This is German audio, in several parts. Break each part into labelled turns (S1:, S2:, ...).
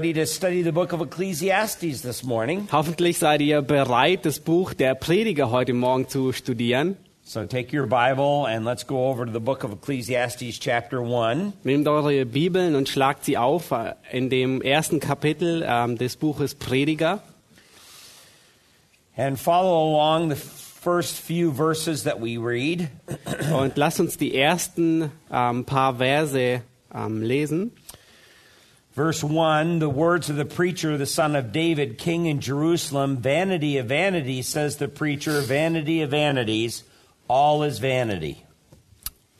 S1: Ready to study the book of Ecclesiastes this morning.
S2: Hoffentlich seid ihr bereit, das Buch der Prediger heute Morgen zu studieren.
S1: So take your Bible and let's go over to the book of Ecclesiastes, chapter 1.
S2: Nehmt eure Bibeln und schlagt sie auf äh, in dem ersten Kapitel ähm, des Buches Prediger
S1: and follow along the first few verses that we read.
S2: und lasst uns die ersten ähm, paar Verse ähm, lesen.
S1: Verse 1 The words of the preacher, the son of David, king in Jerusalem, vanity of vanities, says the preacher, vanity of vanities, all is vanity.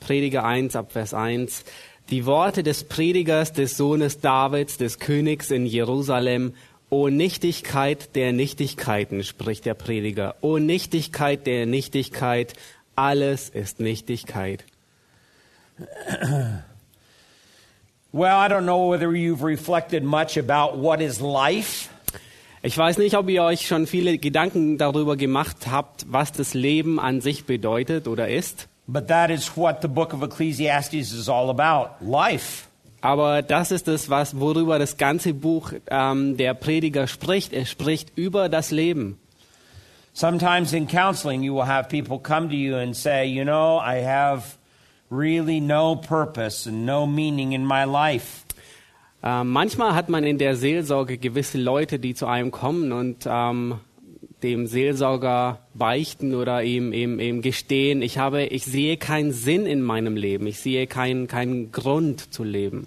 S2: Prediger 1 ab Vers 1. Die Worte des Predigers, des Sohnes Davids, des Königs in Jerusalem. O Nichtigkeit der Nichtigkeiten, spricht der Prediger. O Nichtigkeit der Nichtigkeit, alles ist Nichtigkeit.
S1: Well, I don't know whether you've reflected much about what is life.
S2: Ich weiß nicht, ob ihr euch schon viele Gedanken darüber gemacht habt, was das Leben an sich bedeutet oder ist.
S1: But that is what the book of Ecclesiastes is all about life.
S2: Aber das ist es, was worüber das ganze Buch ähm, der Prediger spricht. Er spricht über das Leben.
S1: Sometimes in counseling, you will have people come to you and say, You know, I have really no purpose and no meaning in my life.
S2: Ähm, manchmal hat man in der Seelsorge gewisse Leute, die zu einem kommen und ähm, dem Seelsorger beichten oder ihm, ihm, ihm gestehen, ich habe, ich sehe keinen Sinn in meinem Leben, ich sehe keinen, keinen Grund zu leben.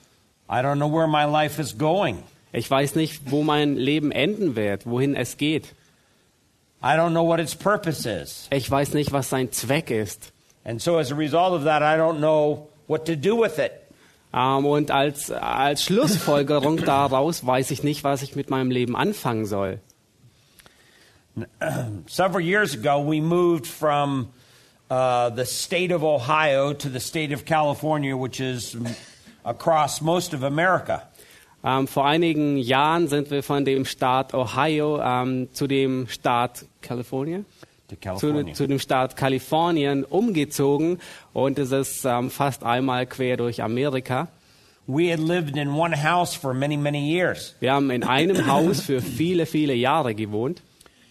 S1: I don't know where my life is going.
S2: Ich weiß nicht, wo mein Leben enden wird, wohin es geht.
S1: I don't know what its purpose is.
S2: Ich weiß nicht, was sein Zweck ist.
S1: And so, as a result of that, I don't know what to do with it.
S2: Ähm, und als, als Schlussfolgerung daraus weiß ich nicht, was ich mit meinem Leben anfangen soll.
S1: Several years ago, we moved from uh, the state of Ohio to the state of California, which is across most of America.
S2: Ähm, vor einigen Jahren sind wir von dem Staat Ohio ähm, zu dem Staat Kalifornien, zu, zu dem Staat Kalifornien umgezogen und es ist ähm, fast einmal quer durch Amerika.
S1: We had lived in one house for many, many years.
S2: Wir haben in einem Haus für viele, viele Jahre gewohnt.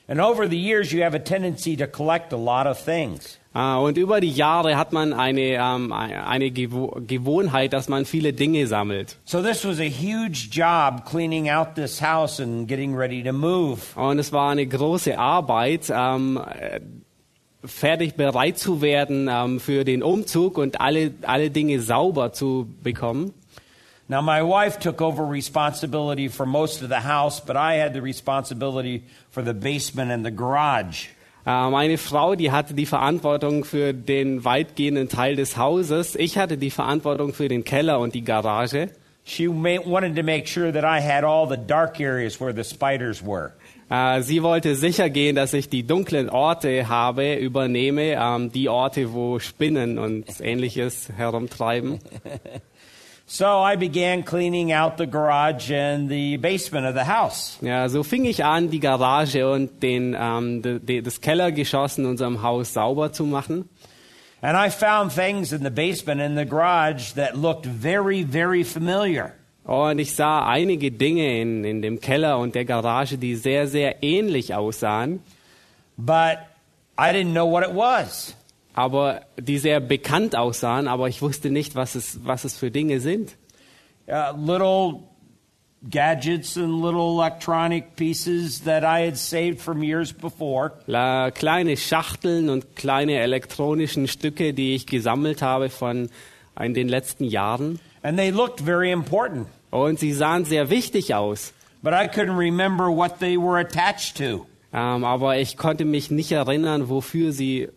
S1: And over the years, you have a tendency to collect a lot of things.
S2: Äh, und über die Jahre hat man eine, ähm, eine Gewo Gewohnheit, dass man viele Dinge sammelt.
S1: So this was a huge job cleaning out this house and getting ready to move.
S2: Und es war eine große Arbeit, ähm, äh, fertig bereit zu werden ähm, für den Umzug und alle, alle Dinge sauber zu bekommen.
S1: Now, my wife took over responsibility for most of the house, but I had the responsibility for the basement and the garage.
S2: Äh, meine Frau, die hatte die Verantwortung für den weitgehenden Teil des Hauses. Ich hatte die Verantwortung für den Keller und die Garage.
S1: She wanted to make sure that I had all the dark areas where the spiders were.
S2: Äh, sie wollte sicher gehen, dass ich die dunklen Orte habe, übernehme, ähm, die Orte, wo Spinnen und ähnliches herumtreiben.
S1: So I began cleaning out the garage and the basement of the house.
S2: Ja, so fing ich an, die Garage und den, ähm, de, de, das Kellergeschoss in unserem Haus sauber zu machen.
S1: And I found things in the basement and the garage that looked very, very familiar.
S2: Und ich sah einige Dinge in, in dem Keller und der Garage, die sehr, sehr ähnlich aussahen,
S1: But I didn't know what it was.
S2: Aber die sehr bekannt aussahen, aber ich wusste nicht, was es, was es für Dinge sind.
S1: Uh, little gadgets and little electronic pieces that I had saved from years before.
S2: La, kleine Schachteln und kleine elektronischen Stücke, die ich gesammelt habe von in den letzten Jahren.
S1: And they looked very important.
S2: Und sie sahen sehr wichtig aus.
S1: But I couldn't remember what they were attached to.
S2: Ähm, aber ich konnte mich nicht erinnern, wofür sie,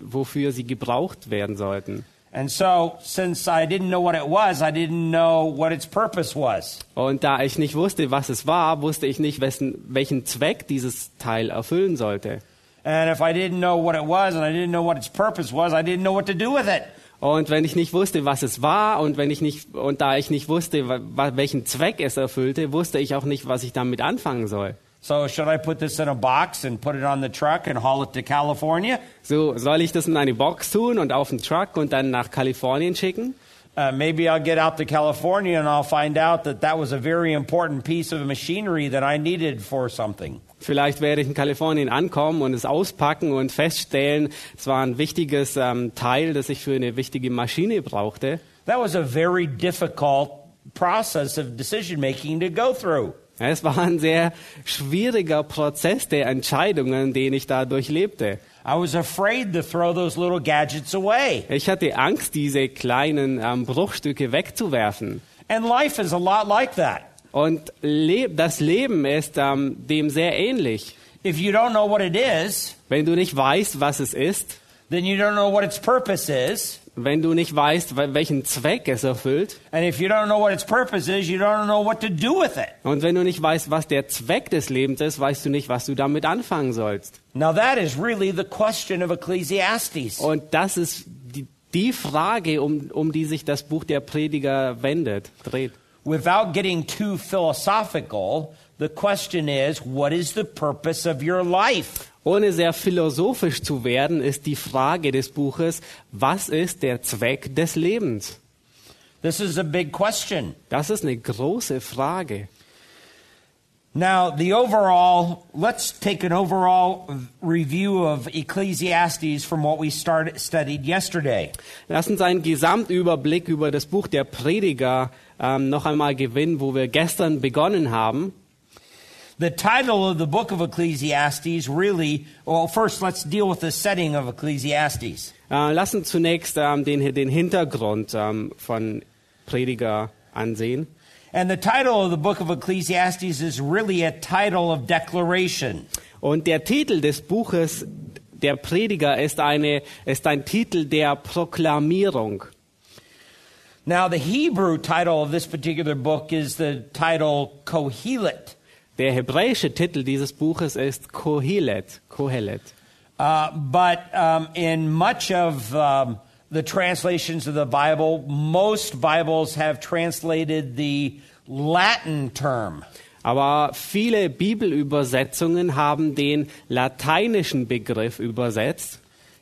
S2: wofür sie gebraucht werden sollten.
S1: And so, since I didn't know what it was, I didn't know what its purpose was.
S2: Und da ich nicht wusste, was es war, wusste ich nicht, wessen, welchen Zweck dieses Teil erfüllen sollte.
S1: And if I didn't know what it was and I didn't know what its purpose was, I didn't know what to do with it.
S2: Und wenn ich nicht wusste, was es war und wenn ich nicht und da ich nicht wusste, welchen Zweck es erfüllte, wusste ich auch nicht, was ich damit anfangen soll.
S1: So, should I put this in a box and put it on the truck and haul it to California?
S2: So soll ich das in eine Box tun und auf den Truck und dann nach Kalifornien schicken?
S1: Uh, maybe I'll get out to California and I'll find out that that was a very important piece of machinery that I needed for something.
S2: Vielleicht werde ich in Kalifornien ankommen und es auspacken und feststellen, es war ein wichtiges ähm, Teil, das ich für eine wichtige Maschine brauchte.
S1: That was a very difficult process of decision making to go through.
S2: Es war ein sehr schwieriger Prozess der Entscheidungen, den ich da durchlebte.
S1: I was afraid to throw those little gadgets away.
S2: Ich hatte Angst, diese kleinen ähm, Bruchstücke wegzuwerfen.
S1: And life is a lot like that.
S2: Und le das Leben ist ähm, dem sehr ähnlich.
S1: If you don't know what it is,
S2: Wenn du nicht weißt, was es ist,
S1: then you don't know what its purpose is.
S2: Wenn du nicht weißt, wel- welchen Zweck es erfüllt,
S1: And if you don't know what its purpose is, you don't know what to do with it.
S2: und wenn du nicht weißt, was der Zweck des Lebens ist, weißt du nicht, was du damit anfangen sollst.
S1: Now, that is really the question of Ecclesiastes.
S2: Und das ist die, die Frage, um, um die sich das Buch der Prediger wendet, dreht.
S1: Without getting too philosophical, the question is what is the purpose of your life?
S2: Ohne sehr philosophisch zu werden, ist die Frage des Buches, was ist der Zweck des Lebens?
S1: This is a big question.
S2: Das ist eine große Frage.
S1: Now, the overall, let's take an overall review of Ecclesiastes from what we started, studied yesterday.
S2: Lass uns einen Gesamtüberblick über das Buch der Prediger ähm, noch einmal gewinnen, wo wir gestern begonnen haben.
S1: The title of the book of Ecclesiastes really, well, first let's deal with the setting of Ecclesiastes.
S2: Äh, lass uns zunächst ähm, den, den Hintergrund ähm, von Prediger ansehen.
S1: And the title of the book of Ecclesiastes is really a title of declaration.
S2: Und der Titel des Buches der Prediger ist, eine, ist ein Titel der Proklamierung.
S1: Now, the Hebrew title of this particular book is the title Kohelet.
S2: Der hebräische Titel dieses Buches ist Kohelet. Kohelet.
S1: Uh, but um, in much of um, the translations of the Bible, most Bibles have translated the Latin term.
S2: Aber viele Bibelübersetzungen haben den lateinischen Begriff übersetzt.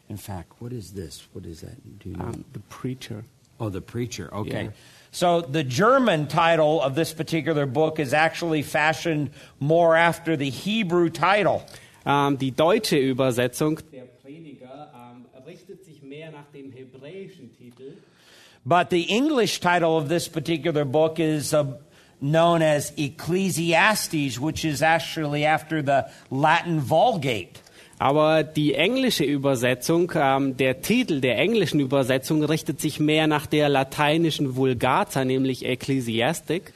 S1: In fact, what is this? What is that? Do you know?
S2: Um, the preacher.
S1: oh, the preacher. Okay.
S2: Yeah.
S1: So the German title of this particular book is actually fashioned more after the Hebrew title.
S2: Ähm, die deutsche Übersetzung der Prediger ähm, richtet sich mehr nach dem hebräischen Titel.
S1: But the English title of this particular book is uh, known as Ecclesiastes, which is actually after the Latin Vulgate.
S2: Aber die englische Übersetzung, ähm, der Titel der englischen Übersetzung richtet sich mehr nach der lateinischen Vulgata, nämlich Ecclesiastic.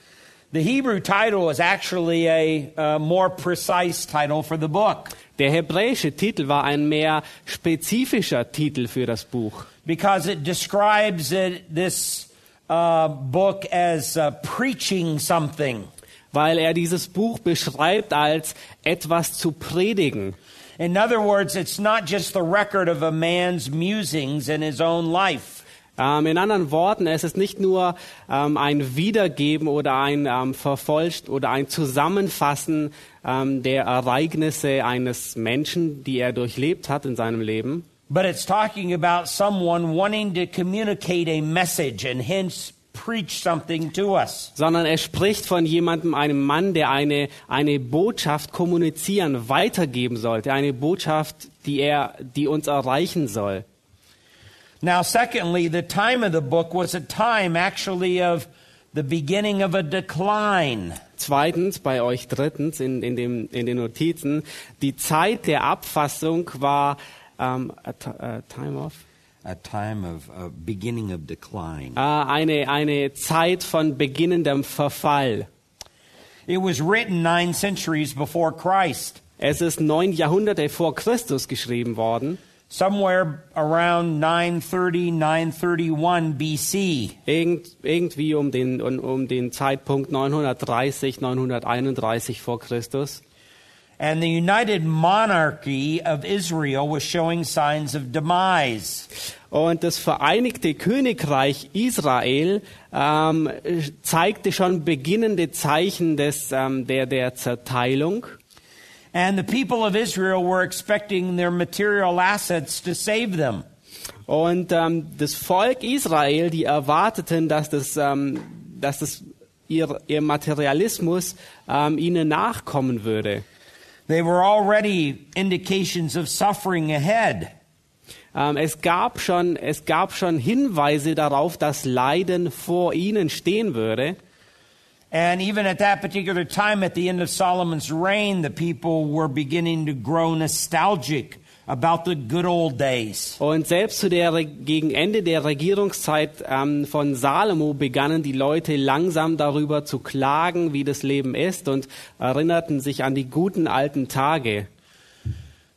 S1: The Hebrew title is actually a uh, more precise title for the book
S2: Der hebräische Titel war ein mehr spezifischer Titel für das Buch,
S1: because it describes it, this uh, book as uh, preaching something.
S2: weil er dieses Buch beschreibt als etwas zu predigen.
S1: In other words, it's not just the record of a man's musings in his own life.
S2: Ähm, in anderen Worten, es ist nicht nur ähm, ein Wiedergeben oder ein ähm, Verfolgt oder ein Zusammenfassen der Ereignisse eines Menschen, die er durchlebt hat in seinem Leben,
S1: But it's talking about someone wanting to communicate a message and hence preach something to us.
S2: sondern er spricht von jemandem, einem Mann, der eine, eine Botschaft kommunizieren, weitergeben sollte, eine Botschaft, die er, die uns erreichen soll.
S1: Now, secondly, the time of the book was a time actually of the beginning of a decline.
S2: Zweitens, bei euch drittens in, in, dem, in den Notizen, die Zeit der Abfassung war ähm, a, a time of
S1: A time of uh, beginning of decline.
S2: äh, eine, eine Zeit von beginnendem Verfall.
S1: It was written nine centuries before Christ.
S2: Es ist neun Jahrhunderte vor Christus geschrieben worden.
S1: somewhere around 930, 931 BC.
S2: Irgend, irgendwie um den, um, um den Zeitpunkt 930, 931 vor Christus.
S1: And the united monarchy of Israel was showing signs of demise.
S2: Und das Vereinigte Königreich Israel ähm, zeigte schon beginnende Zeichen des, ähm, der, der Zerteilung.
S1: And the people of Israel were expecting their material assets to save them.
S2: Und ähm, das Volk Israel, die erwarteten, dass das, ähm, dass das ihr, ihr Materialismus ähm, ihnen nachkommen würde.
S1: They were already indications of suffering ahead.
S2: Ähm, es, gab schon, es gab schon Hinweise darauf, dass Leiden vor ihnen stehen würde.
S1: And even at that particular time, at the end of Solomon's reign, the people were beginning to grow nostalgic about the good old days.
S2: Und selbst zu der, gegen Ende der Regierungszeit ähm, von Salomo begannen die Leute langsam darüber zu klagen, wie das Leben ist und erinnerten sich an die guten alten Tage.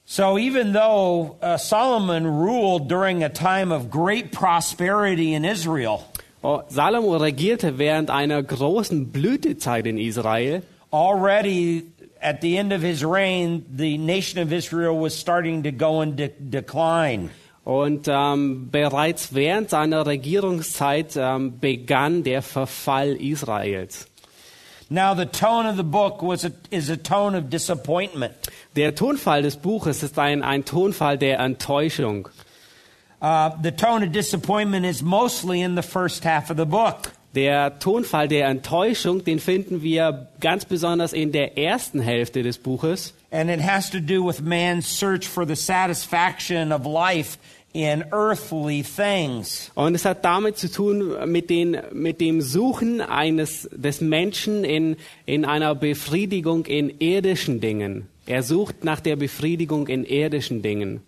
S1: So even though uh, Solomon ruled during a time of great prosperity in Israel,
S2: Oh, Salomo regierte während einer großen Blütezeit in Israel.
S1: already at the end of his reign, the nation of Israel was starting to go in de- decline.
S2: Und ähm, bereits während seiner Regierungszeit ähm, begann der Verfall Israels.
S1: Now, the tone of the book was a, is a tone of disappointment.
S2: Der Tonfall des Buches ist ein, ein Tonfall der Enttäuschung.
S1: Uh, the tone of disappointment is mostly in the first half of the book.
S2: Der Tonfall der Enttäuschung, den finden wir ganz besonders in der ersten Hälfte des Buches.
S1: And it has to do with man's search for the satisfaction of life in earthly things.
S2: Und es hat damit zu tun mit, den, mit dem Suchen eines, des Menschen in, in einer Befriedigung in irdischen Dingen. Er sucht nach der Befriedigung in irdischen Dingen.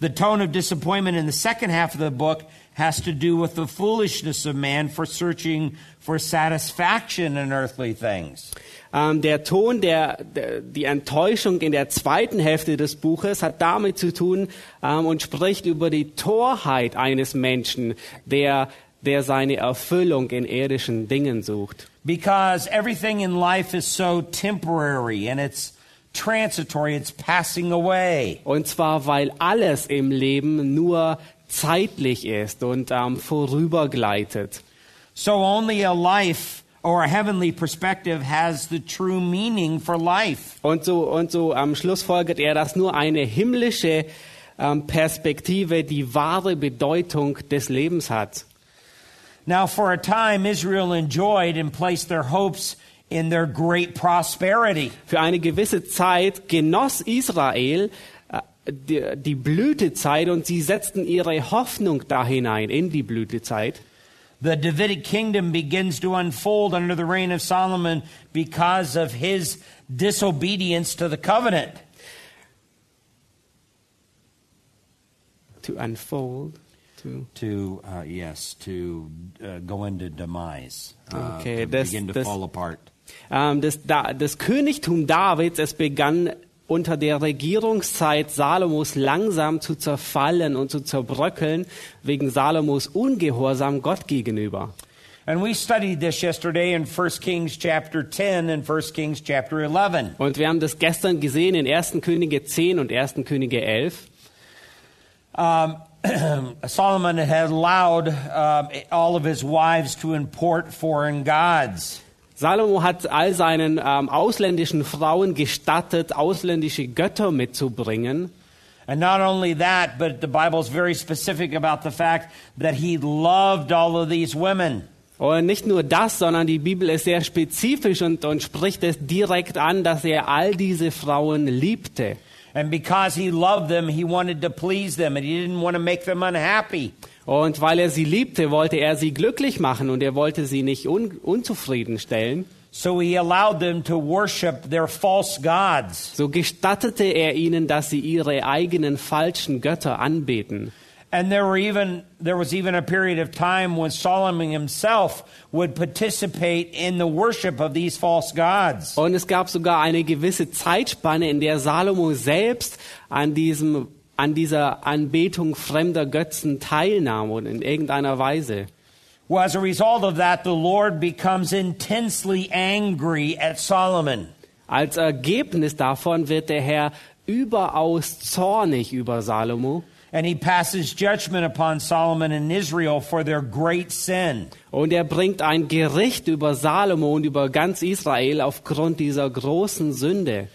S1: The tone of disappointment in the second half of the book has to do with the foolishness of man for searching for satisfaction in earthly things.
S2: Ähm, der Ton, der, der, die Enttäuschung in der zweiten Hälfte des Buches hat damit zu tun ähm, und spricht über die Torheit eines Menschen, der, der seine Erfüllung in irdischen Dingen sucht.
S1: Because everything in life is so temporary and it's transitory, it's passing away.
S2: Und zwar, weil alles im Leben nur zeitlich ist und ähm, vorübergleitet.
S1: So only a life or a heavenly perspective has the true meaning for life.
S2: Und so, und so am Schluss folgert er, dass nur eine himmlische ähm, Perspektive die wahre Bedeutung des Lebens hat.
S1: Now, for a time, Israel enjoyed and placed their hopes in their great prosperity.
S2: Für eine gewisse Zeit genoss Israel die, die Blütezeit und sie setzten ihre Hoffnung da hinein in die Blütezeit.
S1: The Davidic kingdom begins to unfold under the reign of Solomon because of his disobedience to the covenant.
S2: To unfold. To
S1: To, uh, yes, to uh, go into demise. Uh,
S2: Okay,
S1: to
S2: das-
S1: begin to
S2: das-
S1: fall apart.
S2: Ähm, das, da, das Königtum Davids, es begann unter der Regierungszeit Salomos langsam zu zerfallen und zu zerbröckeln wegen Salomos Ungehorsam Gott gegenüber.
S1: And we studied this yesterday in 1 Kings chapter 10 and 1 Kings chapter 11.
S2: Und wir haben das gestern gesehen in 1. Könige 10 und 1. Könige 11.
S1: Um, Solomon had allowed um, all of his wives to import foreign gods.
S2: Salomo hat all seinen ähm, ausländischen Frauen gestattet, ausländische Götter mitzubringen.
S1: And not only that, but the Bible is very specific about the fact that he loved all of these women.
S2: Und nicht nur das, sondern die Bibel ist sehr spezifisch und, und spricht es direkt an, dass er all diese Frauen liebte.
S1: And because he loved them, he wanted to please them and he didn't want to make them unhappy.
S2: Und weil er sie liebte, wollte er sie glücklich machen und er wollte sie nicht un unzufriedenstellen.
S1: So he allowed them to worship their false gods.
S2: So gestattete er ihnen, dass sie ihre eigenen falschen Götter anbeten.
S1: And there were even there was even a period of time when Solomon himself would participate in the worship of these false gods.
S2: Und es gab sogar eine gewisse Zeitspanne, in der Salomo selbst an diesem an dieser Anbetung fremder Götzen teilnahm und in irgendeiner Weise.
S1: Well, as a result of that, the Lord becomes intensely angry at Solomon.
S2: Als Ergebnis davon wird der Herr überaus zornig über Salomo
S1: And he passes judgment upon Solomon and Israel for their great sin.
S2: und er bringt ein Gericht über Salomo und über ganz Israel aufgrund dieser großen Sünde.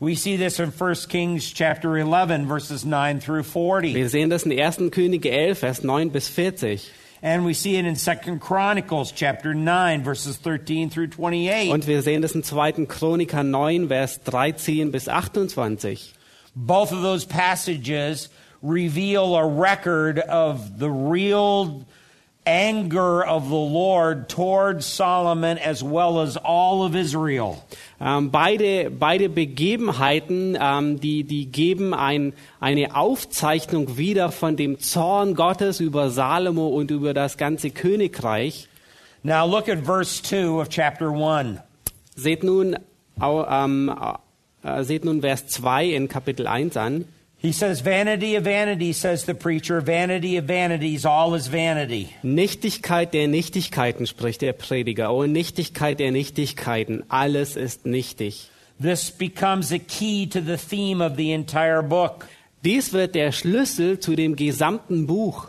S1: We see this in 1 Kings chapter 11 verses 9 through 40.
S2: Wir sehen das in 1. Könige 11, Vers 9 bis 40.
S1: And we see it in 2 Chronicles chapter 9 verses 13 through 28.
S2: Und wir sehen das in 2. Chroniker 9, Vers 13 bis 28.
S1: Both of those passages reveal a record of the real anger of the Lord toward Solomon as well as all of Israel.
S2: Ähm, beide, beide Begebenheiten, ähm, die, die geben ein, eine Aufzeichnung wieder von dem Zorn Gottes über Salomo und über das ganze Königreich.
S1: Now look at verse 2 of chapter 1.
S2: Seht nun, ähm, äh, seht nun Vers 2 in Kapitel 1 an.
S1: He says, Vanity of vanity, says the preacher, vanity of vanities, all is vanity.
S2: Nichtigkeit der Nichtigkeiten, spricht der Prediger. Oh, Nichtigkeit der Nichtigkeiten, alles ist nichtig.
S1: This becomes a key to the theme of the entire book.
S2: Dies wird der Schlüssel zu dem gesamten Buch.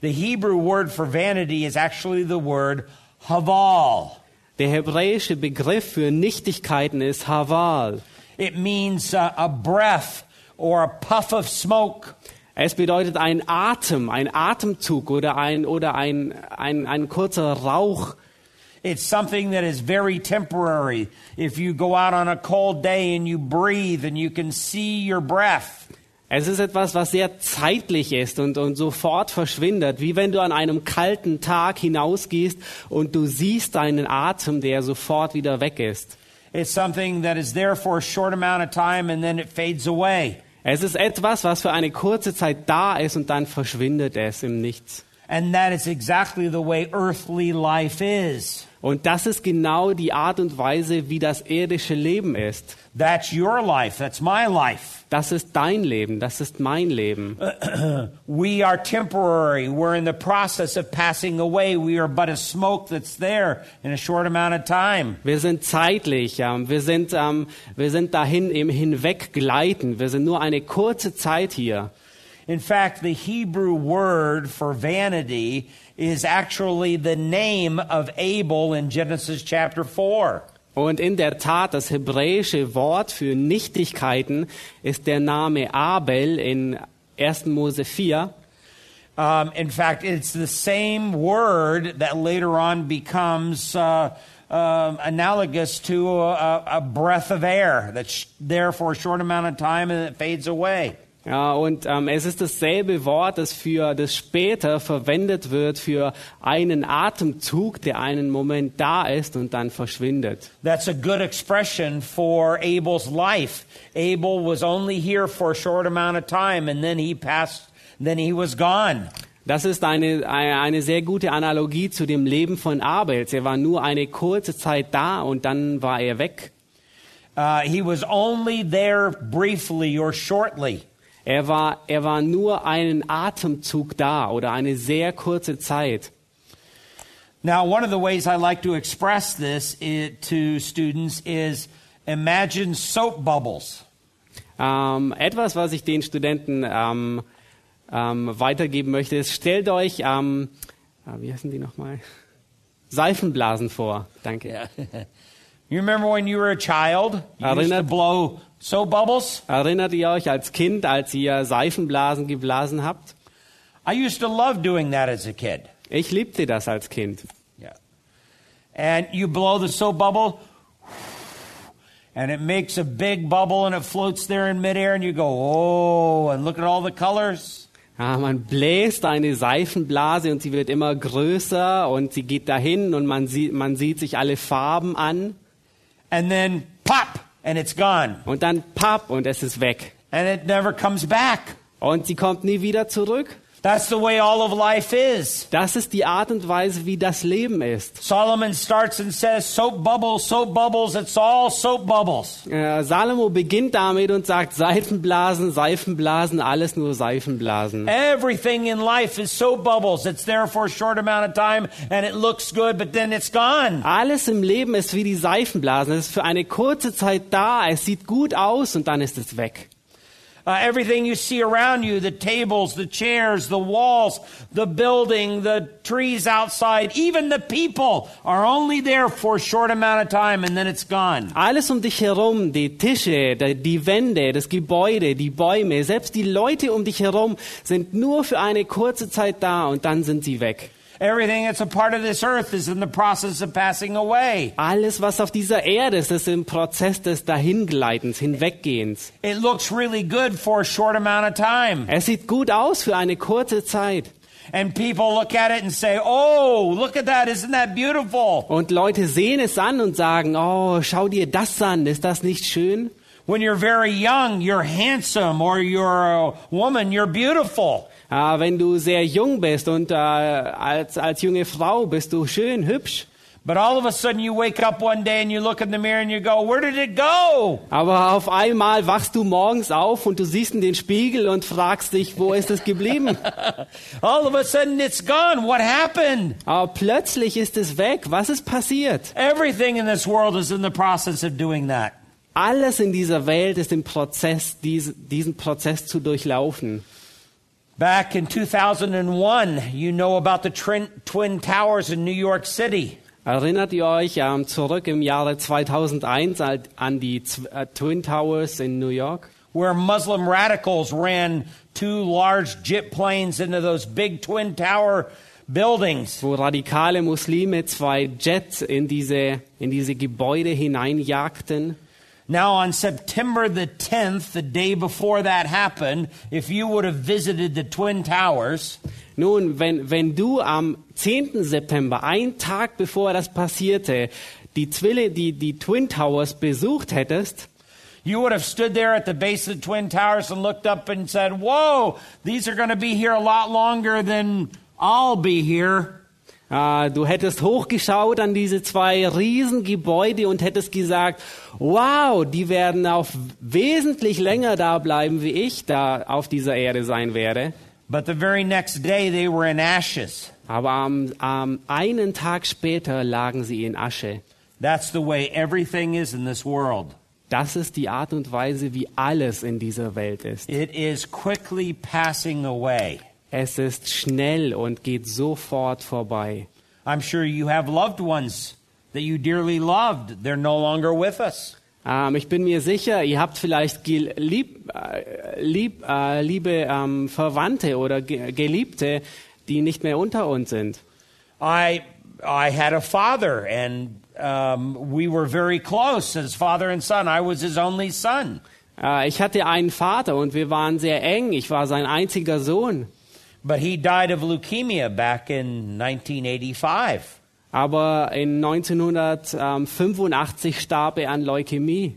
S1: The Hebrew word for vanity is actually the word haval.
S2: Der hebräische Begriff für Nichtigkeiten ist Haval.
S1: It means uh, a breath or a puff of smoke.
S2: Es bedeutet ein Atem, ein Atemzug oder ein, oder ein, ein, ein kurzer Rauch.
S1: It's something that is very temporary. If you go out on a cold day and you breathe and you can see your breath,
S2: Es ist etwas, was sehr zeitlich ist und, und sofort verschwindet, wie wenn du an einem kalten Tag hinausgehst und du siehst deinen Atem, der sofort wieder weg ist.
S1: it's something that is there for a short amount of time and then it fades away.
S2: Es ist etwas, was für eine kurze Zeit da ist und dann verschwindet es im Nichts.
S1: And that is exactly the way earthly life is.
S2: Und das ist genau die Art und Weise, wie das irdische Leben ist.
S1: That's your life. That's my life.
S2: Das ist dein Leben, das ist mein Leben.
S1: We are temporary. We're in the process of passing away. We are but a smoke that's there in a short amount of time.
S2: Wir sind zeitlich, wir, sind, ähm, wir sind dahin im Hinweggleiten. Wir sind nur eine kurze Zeit hier.
S1: In fact, the Hebrew word for vanity is actually the name of Abel in Genesis chapter 4.
S2: Und in der Tat, das hebräische Wort für Nichtigkeiten ist der Name Abel in 1. Mose 4.
S1: Um, in fact, it's the same word that later on becomes uh, um, analogous to a, a breath of air that's there for a short amount of time and it fades away.
S2: Ja, und ähm, es ist dasselbe Wort, das für das später verwendet wird für einen Atemzug, der einen Moment da ist und dann verschwindet.
S1: That's a good expression for Abel's life. Abel was only here for a short amount of time and then he passed, then he was gone.
S2: Das ist eine, eine sehr gute Analogie zu dem Leben von Abels. Er war nur eine kurze Zeit da und dann war er weg.
S1: Uh, he was only there briefly or shortly.
S2: Er war, er war nur einen Atemzug da oder eine sehr kurze Zeit.
S1: Now, one of the ways I like to express this to students is imagine soap bubbles.
S2: Ähm, etwas, was ich den Studenten ähm, ähm, weitergeben möchte, ist, stellt euch, äh, wie heißen die nochmal? Seifenblasen vor. Danke.
S1: You remember when you were a child? You used to
S2: Erinnert-
S1: blow soap bubbles?
S2: Erinnert ihr euch als Kind, als ihr Seifenblasen geblasen habt?
S1: I used to love doing that as a kid.
S2: Ich liebte das als Kind.
S1: Yeah. And you blow the soap bubble, and it makes a big bubble and it floats there in midair, and you go, oh, and look at all the colors.
S2: Ja, man bläst eine Seifenblase und sie wird immer größer und sie geht dahin und man sieht, man sieht sich alle Farben an
S1: And then pop, and it's gone.
S2: und dann papp und es ist weg.
S1: And it never comes back.
S2: Und sie kommt nie wieder zurück.
S1: That's the way all of life is.
S2: Das ist die Art und Weise, wie das Leben ist.
S1: Solomon starts and says, Soap bubbles, soap bubbles, it's all soap bubbles.
S2: Äh, Salomo beginnt damit und sagt Seifenblasen, Seifenblasen, alles nur Seifenblasen.
S1: Everything in life is soap bubbles. It's there for a short amount of time and it looks good, but then it's gone.
S2: Alles im Leben ist wie die Seifenblasen. Es ist für eine kurze Zeit da, es sieht gut aus und dann ist es weg.
S1: Uh, everything you see around you the tables, the chairs, the walls, the building, the trees outside, even the people are only there for a short amount of time and then it's gone.
S2: Alles um dich herum, die Tische, die, die Wände, das Gebäude, die Bäume, selbst die Leute um dich herum sind nur für eine kurze Zeit da und dann sind sie weg.
S1: Everything that's a part of this earth is in the process of passing away.
S2: Alles, was auf dieser Erde ist, ist im Prozess des Dahingleitens, Hinweggehens.
S1: It looks really good for a short amount of time.
S2: Es sieht gut aus für eine kurze Zeit.
S1: And people look at it and say, Oh, look at that. Isn't that beautiful?
S2: Und Leute sehen es an und sagen, oh, schau dir das an, ist das nicht schön?
S1: When you're very young, you're handsome, or you're a woman, you're beautiful.
S2: Ah, wenn du sehr jung bist und äh, als, als junge Frau bist du schön, hübsch.
S1: But all of a sudden, you wake up one day and you look in the mirror and you go, Where did it go?
S2: Aber auf einmal wachst du morgens auf und du siehst in den Spiegel und fragst dich, wo ist es geblieben?
S1: All of a sudden, it's gone. What happened?
S2: Aber plötzlich ist es weg. Was ist passiert?
S1: Everything in this world is in the process of doing that.
S2: Alles in dieser Welt ist im Prozess, dies, diesen Prozess zu durchlaufen.
S1: Back in 2001, you know about the Twin, Towers in New York City.
S2: Erinnert ihr euch ähm, zurück im Jahre 2001 al- an die äh, Twin Towers in New York?
S1: where Muslim radicals ran two large jet planes into those big twin tower buildings.
S2: wo radikale Muslime zwei Jets in diese, in diese Gebäude hineinjagten.
S1: Now, on September the 10th, the day before that happened, if you would have visited the Twin Towers,
S2: Nun, wenn, wenn du am 10. September, ein Tag bevor das passierte, die Zwille, die, die Twin Towers besucht hättest,
S1: you would have stood there at the base of the Twin Towers and looked up and said, Whoa, these are going to be here a lot longer than I'll be here.
S2: Äh, du hättest hochgeschaut an diese zwei Riesengebäude und hättest gesagt, wow, die werden auf wesentlich länger da bleiben, wie ich da auf dieser Erde sein werde.
S1: But the very next day, they were in ashes.
S2: Aber am, am einen Tag später lagen sie in Asche.
S1: That's the way everything is in this world.
S2: Das ist die Art und Weise, wie alles in dieser Welt ist.
S1: It is quickly passing away.
S2: Es ist schnell und geht sofort vorbei.
S1: I'm sure you have loved ones that you dearly loved. They're no longer with us.
S2: Ähm, ich bin mir sicher, ihr habt vielleicht lieb, äh, lieb, äh, liebe ähm, Verwandte oder Ge Geliebte, die nicht mehr unter uns sind.
S1: I I had a father, and um, we were very close as father and son. I was his only son,
S2: Äh, ich hatte einen Vater und wir waren sehr eng. Ich war sein einziger Sohn.
S1: But he died of leukemia back in 1985.
S2: Aber in 1985 starb er an Leukämie.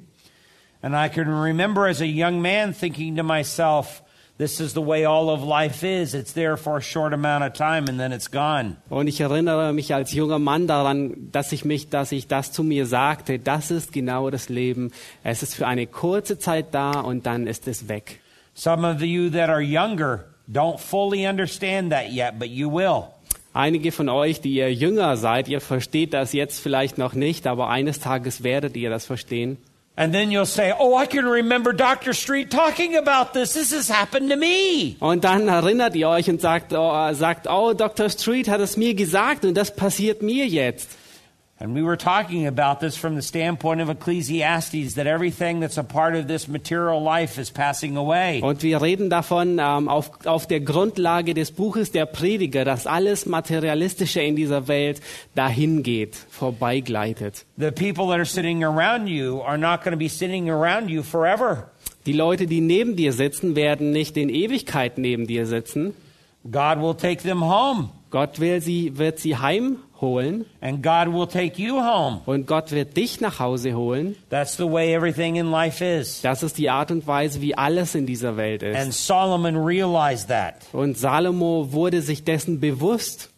S1: And I can remember as a young man thinking to myself, "This is the way all of life is. It's there for a short amount of time, and then it's gone."
S2: Und ich erinnere mich als junger Mann daran, dass ich mich, dass ich das zu mir sagte. Das ist genau das Leben. Es ist für eine kurze Zeit da und dann ist es weg.
S1: Some of you that are younger don't fully understand that yet, but you will.
S2: Einige von euch, die ihr jünger seid, ihr versteht das jetzt vielleicht noch nicht, aber eines Tages werdet ihr das verstehen.
S1: And then you'll say, Oh, I can remember Dr. Street talking about this. This has happened to me.
S2: Und dann erinnert ihr euch und sagt, oh, sagt, oh, Dr. Street hat es mir gesagt und das passiert mir jetzt.
S1: And we were talking about this from the standpoint of Ecclesiastes that everything that's a part of this material life is passing away.
S2: Und wir reden davon ähm, auf, auf der Grundlage des Buches der Prediger, dass alles Materialistische in dieser Welt dahin geht, vorbeigleitet.
S1: The people that are sitting around you are not going to be sitting around you forever.
S2: Die Leute, die neben dir sitzen, werden nicht in Ewigkeit neben dir sitzen.
S1: God will take them home.
S2: Gott will sie, wird sie heimholen holen
S1: and God will take you home.
S2: und Gott wird dich nach Hause holen.
S1: That's the way everything in life is.
S2: Das ist die Art und Weise, wie alles in dieser Welt
S1: And
S2: ist.
S1: Solomon realized that.
S2: Und Salomo wurde sich dessen bewusst.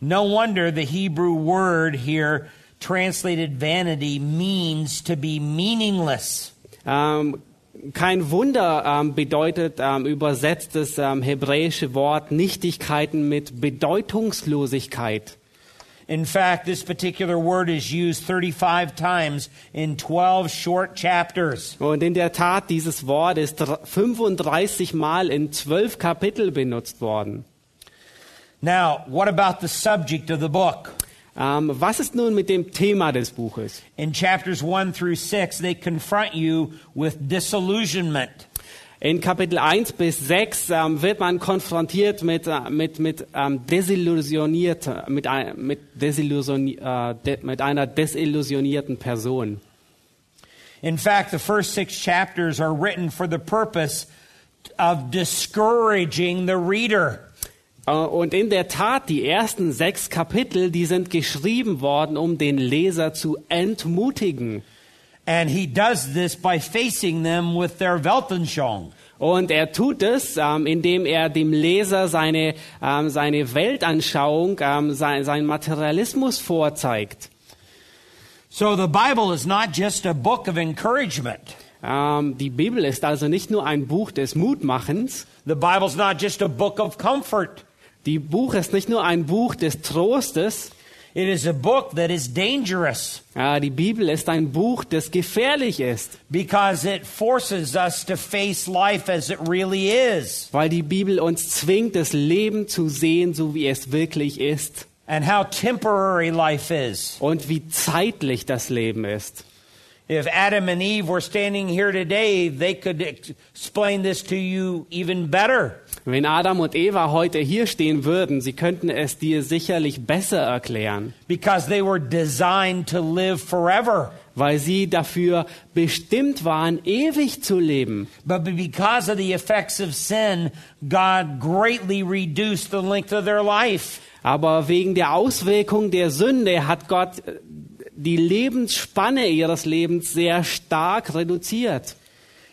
S1: No wonder the Hebrew word here, translated vanity, means to be meaningless.
S2: Ähm, kein Wunder ähm, bedeutet ähm, übersetzt das ähm, hebräische Wort Nichtigkeiten mit Bedeutungslosigkeit.
S1: In fact, this particular word is used 35 times in 12 short chapters.
S2: Und in der Tat, dieses Wort ist dr- 35 Mal in zwölf Kapitel benutzt worden.
S1: Now, what about the subject of the book?
S2: Ähm, was ist nun mit dem Thema des Buches?
S1: In chapters 1 through 6, they confront you with disillusionment.
S2: In Kapitel 1 bis 6 ähm, wird man konfrontiert mit, äh, mit, mit, ähm, desillusioniert, mit, mit, desillusioni äh, de, mit einer desillusionierten Person.
S1: In fact, the first six chapters are written for the purpose of discouraging the reader.
S2: Äh, Und in der Tat, die ersten sechs Kapitel, die sind geschrieben worden, um den Leser zu entmutigen.
S1: And he does this by facing them with their Weltanschauung.
S2: Und er tut es, ähm, indem er dem Leser seine, ähm, seine Weltanschauung, ähm, sein, seinen Materialismus vorzeigt.
S1: So the Bible is not just a book of encouragement.
S2: Ähm, die Bibel ist also nicht nur ein Buch des Mutmachens.
S1: The Bible's not just a book of comfort.
S2: Die Buch ist nicht nur ein Buch des Trostes.
S1: It is a book that is dangerous
S2: Äh, die Bibel ist ein Buch, das gefährlich ist,
S1: because it forces us to face life as it really is
S2: weil die Bibel uns zwingt, das Leben zu sehen, so wie es wirklich ist
S1: and how temporary life is.
S2: und wie zeitlich das Leben ist.
S1: If Adam and Eve were standing here today, they could ex- explain this to you even better.
S2: Wenn Adam und Eva heute hier stehen würden, sie könnten es dir sicherlich besser erklären,
S1: because they were designed to live forever.
S2: weil sie dafür bestimmt waren, ewig zu leben.
S1: But be- because of the effects of sin, God greatly reduced the length of their life.
S2: Aber wegen der Auswirkung der Sünde hat Gott äh, die Lebensspanne ihres Lebens sehr stark reduziert.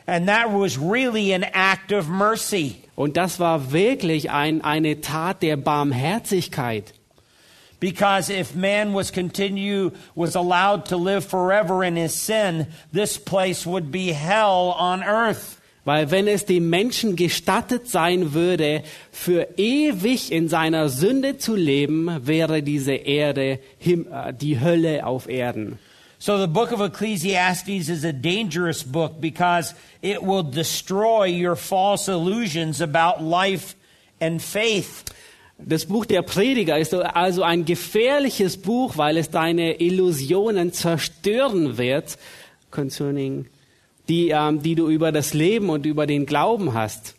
S1: And that was really an act of mercy.
S2: Und das war wirklich ein, eine Tat der Barmherzigkeit.
S1: Because if man was continue was allowed to live forever in his sin, this place would be hell on earth.
S2: Weil wenn es dem Menschen gestattet sein würde, für ewig in seiner Sünde zu leben, wäre diese Erde äh, die Hölle auf Erden.
S1: So the book of Ecclesiastes is a dangerous book because it will destroy your false illusions about life and faith.
S2: Das Buch der Prediger ist also ein gefährliches Buch, weil es deine Illusionen zerstören wird, concerning die, ähm, die du über das Leben und über den Glauben hast.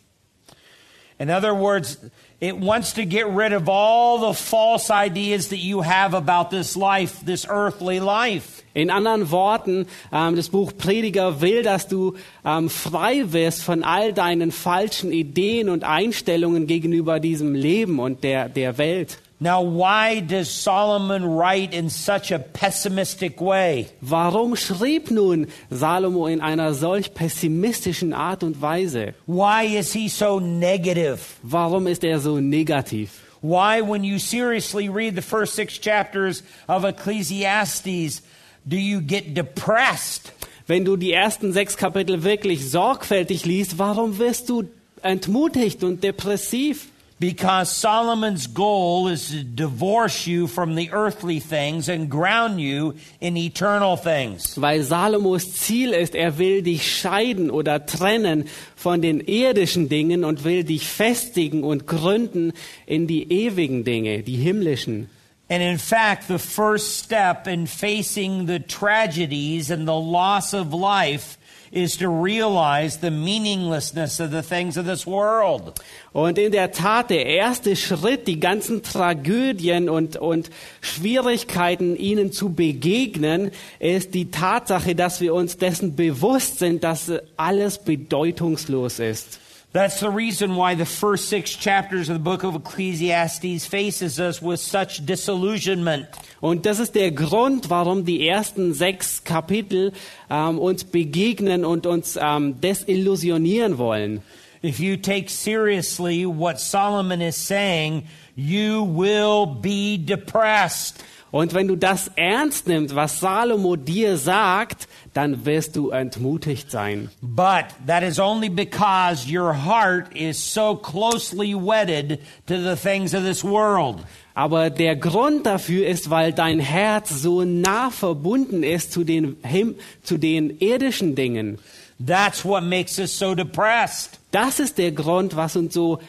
S1: In other words, it wants to get rid of all the false ideas that you have about this life, this earthly life.
S2: In anderen Worten, ähm, das Buch Prediger will, dass du ähm, frei wirst von all deinen falschen Ideen und Einstellungen gegenüber diesem Leben und der, der Welt.
S1: Now, why does Solomon write in such a pessimistic way?
S2: Warum schrieb nun Salomo in einer solch pessimistischen Art und Weise?
S1: Why is he so negative?
S2: Warum ist er so negativ?
S1: Why, when you seriously read the first six chapters of Ecclesiastes, do you get depressed?
S2: Wenn du die ersten sechs Kapitel wirklich sorgfältig liest, warum wirst du entmutigt und depressiv?
S1: Because Solomon's goal is to divorce you from the earthly things and ground you in eternal things.
S2: Weil Salomos Ziel ist, er will dich scheiden oder trennen von den irdischen Dingen und will dich festigen und gründen in die ewigen Dinge, die himmlischen.
S1: And in fact, the first step in facing the tragedies and the loss of life is to realize the meaninglessness of the things of this world.
S2: Und in der Tat, der erste Schritt, die ganzen Tragödien und, und Schwierigkeiten ihnen zu begegnen, ist die Tatsache, dass wir uns dessen bewusst sind, dass alles bedeutungslos ist.
S1: That's the reason why the first six chapters of the book of Ecclesiastes faces us with such disillusionment.
S2: Und das ist der Grund, warum die ersten sechs Kapitel ähm, uns begegnen und uns ähm, desillusionieren wollen.
S1: If you take seriously what Solomon is saying, you will be depressed.
S2: Und wenn du das ernst nimmst, was Salomo dir sagt, dann wirst du entmutigt sein.
S1: But that is only because your heart is so closely wedded to the things of this world.
S2: Aber der Grund dafür ist, weil dein Herz so nah verbunden ist zu den, Him zu den irdischen Dingen.
S1: That's what makes us so depressed.
S2: Das ist der Grund, was uns so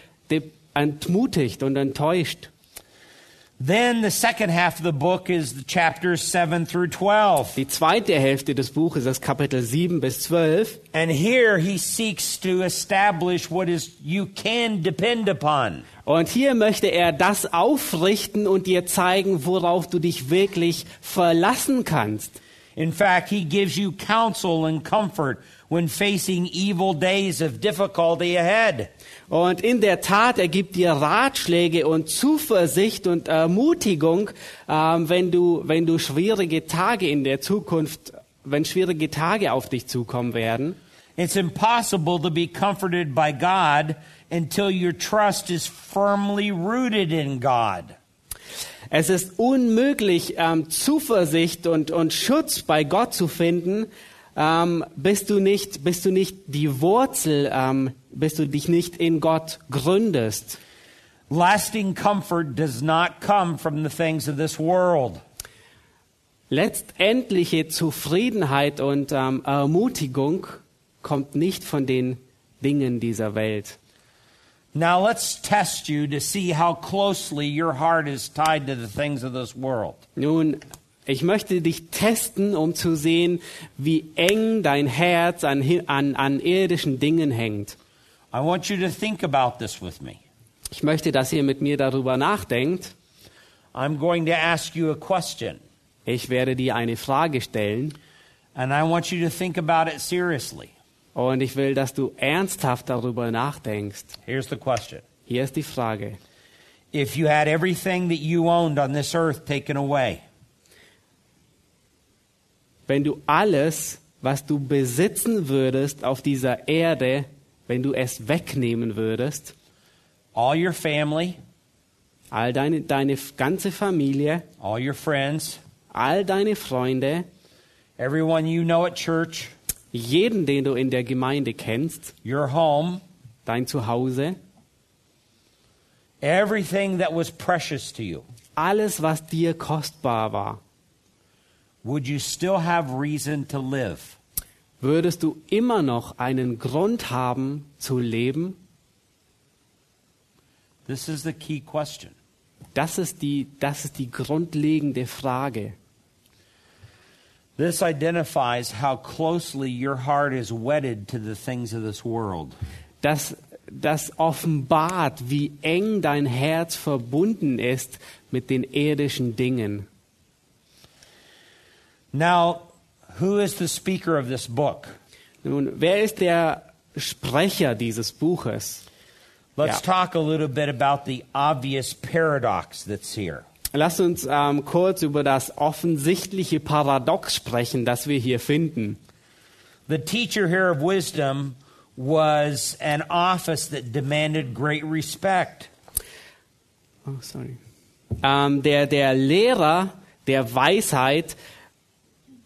S2: entmutigt und enttäuscht.
S1: Then the second half of the book is the chapters 7 through 12.
S2: Die zweite Hälfte des Buches ist Kapitel 7 bis 12.
S1: And here he seeks to establish what is you can depend upon.
S2: Und hier möchte er das aufrichten und dir zeigen, worauf du dich wirklich verlassen kannst.
S1: In fact, he gives you counsel and comfort when facing evil days of difficulty ahead.
S2: Und in der Tat, er gibt dir Ratschläge und Zuversicht und Ermutigung, ähm, wenn du, wenn du schwierige Tage in der Zukunft, wenn schwierige Tage auf dich zukommen werden.
S1: It's impossible to be comforted by God until your trust is firmly rooted in God.
S2: Es ist unmöglich, ähm, Zuversicht und, und Schutz bei Gott zu finden, ähm, bis du nicht, bis du nicht die Wurzel, ähm, bis du dich nicht in Gott gründest.
S1: Lasting comfort does not come from the things of this world.
S2: Letztendliche Zufriedenheit und ähm, Ermutigung kommt nicht von den Dingen dieser Welt.
S1: Now let's test you to see how closely your heart is tied to the things of this world.
S2: Nun, ich möchte dich testen, um zu sehen, wie eng dein Herz an, an, an irdischen Dingen hängt.
S1: I want you to think about this with me.
S2: Ich möchte, dass ihr mit mir darüber nachdenkt.
S1: I'm going to ask you a question,
S2: Ich werde dir eine Frage stellen
S1: and I want you to think about it seriously.
S2: und ich will, dass du ernsthaft darüber nachdenkst.
S1: Here's the question
S2: Hier ist die Frage.
S1: If you had everything that you owned on this earth taken away,
S2: Wenn du alles, was du besitzen würdest auf dieser Erde, wenn du es wegnehmen würdest,
S1: all your family,
S2: all deine, deine ganze Familie,
S1: all your friends,
S2: all deine Freunde,
S1: everyone you know at church,
S2: jeden, den du in der Gemeinde kennst,
S1: your home,
S2: dein Zuhause,
S1: everything that was precious to you,
S2: alles, was dir kostbar war,
S1: would you still have reason to live?
S2: Würdest du immer noch einen Grund haben zu leben?
S1: This is the key question.
S2: Das ist die, das ist die grundlegende Frage.
S1: This identifies how closely your heart is wedded to the things of this world.
S2: Das, das offenbart, wie eng dein Herz verbunden ist mit den irdischen Dingen.
S1: Now, who is the speaker of this book?
S2: Nun, wer ist der Sprecher dieses Buches?
S1: Let's
S2: Yeah.
S1: talk a little bit about the obvious paradox that's here.
S2: Lass uns ähm, kurz über das offensichtliche Paradox sprechen, das wir hier finden.
S1: The teacher here of wisdom was an office that demanded great respect.
S2: Oh, sorry. Ähm, der, der Lehrer der Weisheit,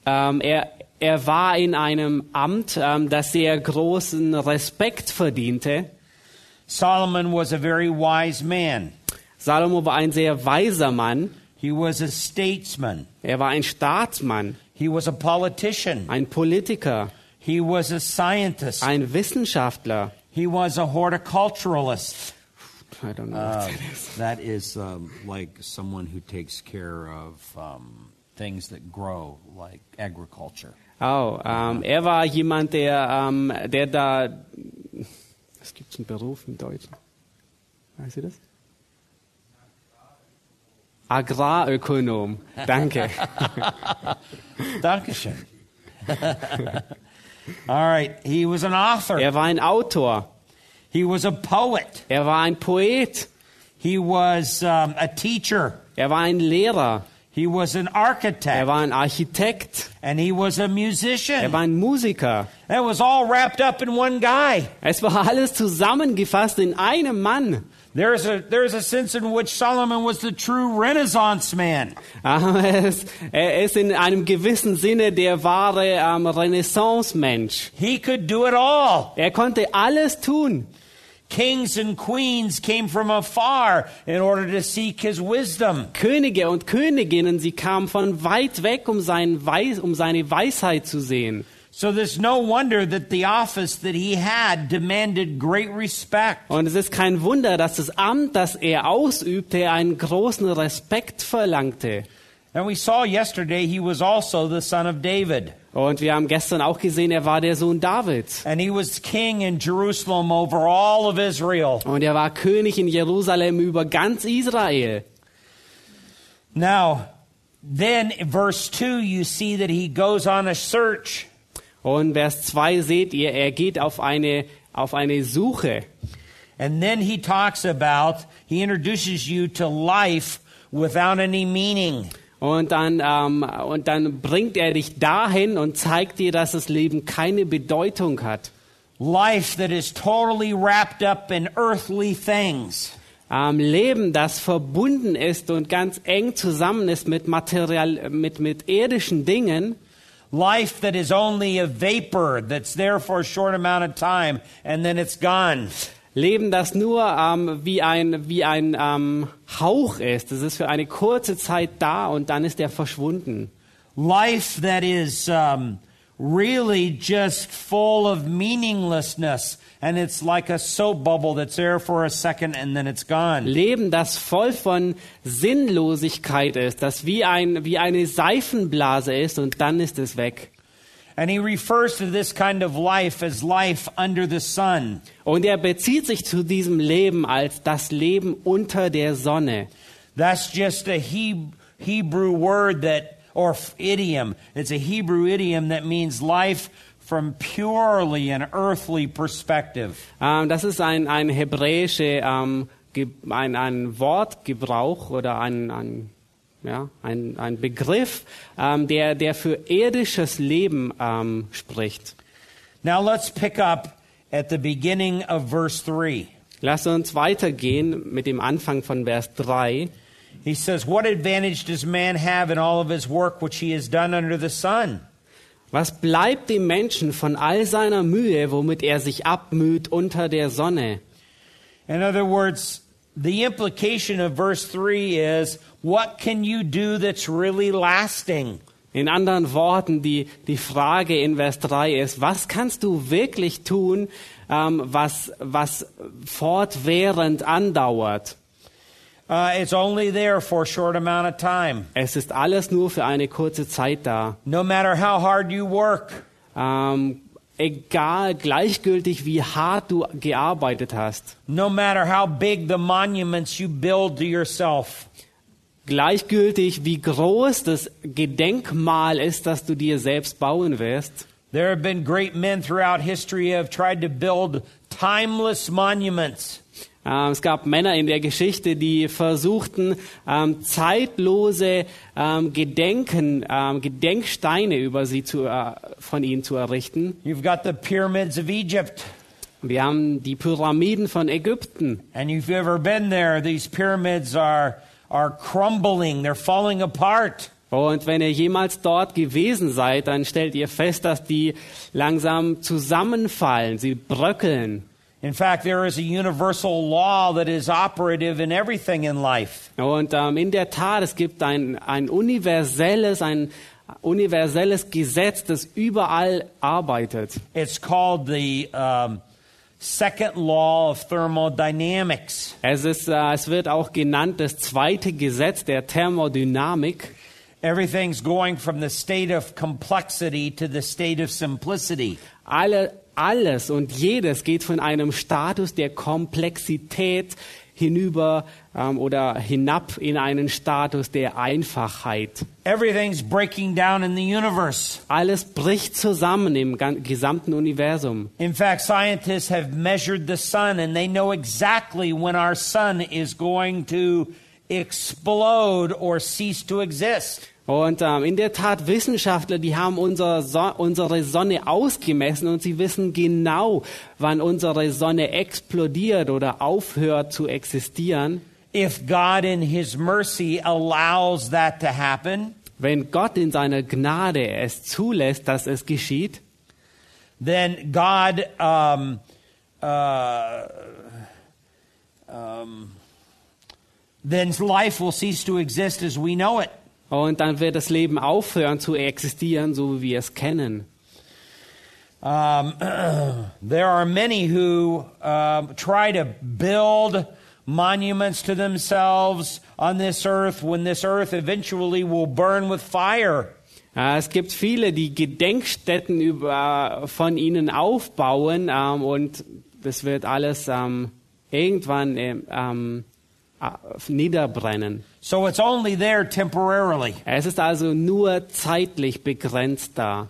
S2: ähm, er, er war in einem Amt, ähm, das sehr großen Respekt verdiente.
S1: Solomon was a very wise man.
S2: Salomo war ein sehr weiser Mann.
S1: He was a statesman.
S2: Er war ein Staatsmann,
S1: He was a politician.
S2: ein Politiker,
S1: He was a scientist.
S2: ein Wissenschaftler.
S1: He was a horticulturalist.
S2: I don't know.
S1: Uh, that is um, like someone who takes care of um, things that grow, like agriculture.
S2: Oh, ähm, er war jemand, der, ähm, der da. Es gibt einen Beruf im Deutschen. Weißt du das? Agrarökonom. Danke.
S1: Dankeschön. All right. He was an author.
S2: er war ein Autor.
S1: He was a poet.
S2: Er war ein Poet.
S1: He was um, a teacher.
S2: Er war ein Lehrer.
S1: He was an
S2: Er
S1: architect.
S2: war ein Architekt.
S1: And he was a
S2: Er
S1: musician.
S2: war ein Musiker.
S1: That was all wrapped up in one guy.
S2: Es war alles zusammengefasst in einem Mann.
S1: There's a, there's a sense in which Solomon was the true Renaissance man.
S2: Es, er ist in einem gewissen Sinne der wahre ähm, Renaissance-Mensch.
S1: He could do it all.
S2: Er konnte alles tun.
S1: Kings and queens came from afar in order to seek his wisdom.
S2: Könige und Königinnen, sie kamen von weit weg, um, seinen Weis, um seine Weisheit zu sehen.
S1: So there's no wonder that the office that he had demanded great respect.
S2: Und es ist kein Wunder, dass das Amt, das er ausübte, einen großen Respekt verlangte.
S1: And we saw yesterday he was also the son of David.
S2: Und wir haben gestern auch gesehen, er war der Sohn Davids.
S1: And he was king in Jerusalem over all of Israel.
S2: Und er war König in Jerusalem über ganz Israel.
S1: Now, then in verse 2, you see that he goes on a search.
S2: Und Vers 2 seht ihr, er geht auf eine, auf eine Suche.
S1: And then he talks about, he introduces you to life without any meaning.
S2: Und dann, ähm, und dann bringt er dich dahin und zeigt dir, dass das Leben keine Bedeutung hat.
S1: Life that is totally wrapped up in earthly things.
S2: Ähm, Leben, das verbunden ist und ganz eng zusammen ist mit, Material, mit, mit irdischen Dingen.
S1: Life that is only a vapor that's there for a short amount of time and then it's gone.
S2: Leben, das nur ähm, wie ein, wie ein ähm, Hauch ist. Das ist für eine kurze Zeit da und dann ist er verschwunden.
S1: Life that is um, really just full of meaninglessness and it's like a soap bubble that's there for a second and then it's gone.
S2: Leben, das voll von Sinnlosigkeit ist, das wie, ein, wie eine Seifenblase ist und dann ist es weg.
S1: And he refers to this kind of life as life under the sun.
S2: Und er bezieht sich zu diesem Leben als das Leben unter der Sonne.
S1: That's just a He- Hebrew word that, or idiom. It's a Hebrew idiom that means life from purely an earthly perspective.
S2: Ähm, das ist ein, ein hebräische ähm, Ge- ein, ein Wortgebrauch oder ein, ein, ja, ein, ein Begriff, ähm, der, der für irdisches Leben ähm, spricht.
S1: Now let's pick up at the beginning of verse 3.
S2: Lass uns weitergehen mit dem Anfang von Vers 3.
S1: He says, What advantage does man have in all of his work which he has done under the sun?
S2: Was bleibt dem Menschen von all seiner Mühe, womit er sich abmüht unter der Sonne?
S1: In other words, the implication of verse 3 is, What can you do that's really lasting?
S2: In anderen Worten, die, die Frage in Vers 3 ist, was kannst du wirklich tun, ähm, was, was fortwährend andauert?
S1: Uh, it's only there for a short amount of time.
S2: Es ist alles nur für eine kurze Zeit da.
S1: No matter how hard you work,
S2: Ähm, egal, gleichgültig wie hart du gearbeitet hast,
S1: no matter how big the monuments you build to yourself,
S2: gleichgültig wie groß das Gedenkmal ist, das du dir selbst bauen wirst.
S1: there have been great men throughout history who have tried to build timeless monuments.
S2: Ähm, es gab Männer in der Geschichte, die versuchten, ähm, zeitlose ähm, Gedenken, Gedenksteine über sie zu, äh, von ihnen zu errichten.
S1: You've got the pyramids of Egypt.
S2: Wir haben die Pyramiden von Ägypten.
S1: And if you've ever been there, these pyramids are, are crumbling, they're falling apart.
S2: Und wenn ihr jemals dort gewesen seid, dann stellt ihr fest, dass die langsam zusammenfallen, sie bröckeln.
S1: In fact, there is a universal law that is operative in everything in life.
S2: Und ähm, in der Tat, es gibt ein, ein universelles, ein universelles Gesetz, das überall arbeitet.
S1: It's called the um, second law of thermodynamics.
S2: Es, ist, äh, es wird auch genannt das zweite Gesetz der Thermodynamik.
S1: Everything's going from the state of complexity to the state of simplicity.
S2: Alle, alles und jedes geht von einem Status der Komplexität hinüber ähm, oder hinab in einen Status der Einfachheit.
S1: Everything's breaking down in the universe.
S2: Alles bricht zusammen im gesamten Universum.
S1: In fact, scientists have measured the sun and they know exactly when our sun is going to explode or cease to exist.
S2: Und ähm, in der Tat, Wissenschaftler, die haben unser so unsere Sonne ausgemessen und sie wissen genau, wann unsere Sonne explodiert oder aufhört zu existieren.
S1: If God in his mercy allows that to happen,
S2: Wenn Gott in seiner Gnade es zulässt, dass es geschieht,
S1: then God um, uh, um, then life will cease to exist as we know it.
S2: Und dann wird das Leben aufhören zu existieren, so wie wir es kennen.
S1: Um, there are many who um, try to build monuments to themselves on this earth when this earth eventually will burn with fire.
S2: Äh, Es gibt viele, die Gedenkstätten über, von ihnen aufbauen ähm, und das wird alles ähm, irgendwann ähm, ähm, äh, niederbrennen.
S1: So it's only there temporarily.
S2: Es ist also nur zeitlich begrenzt da.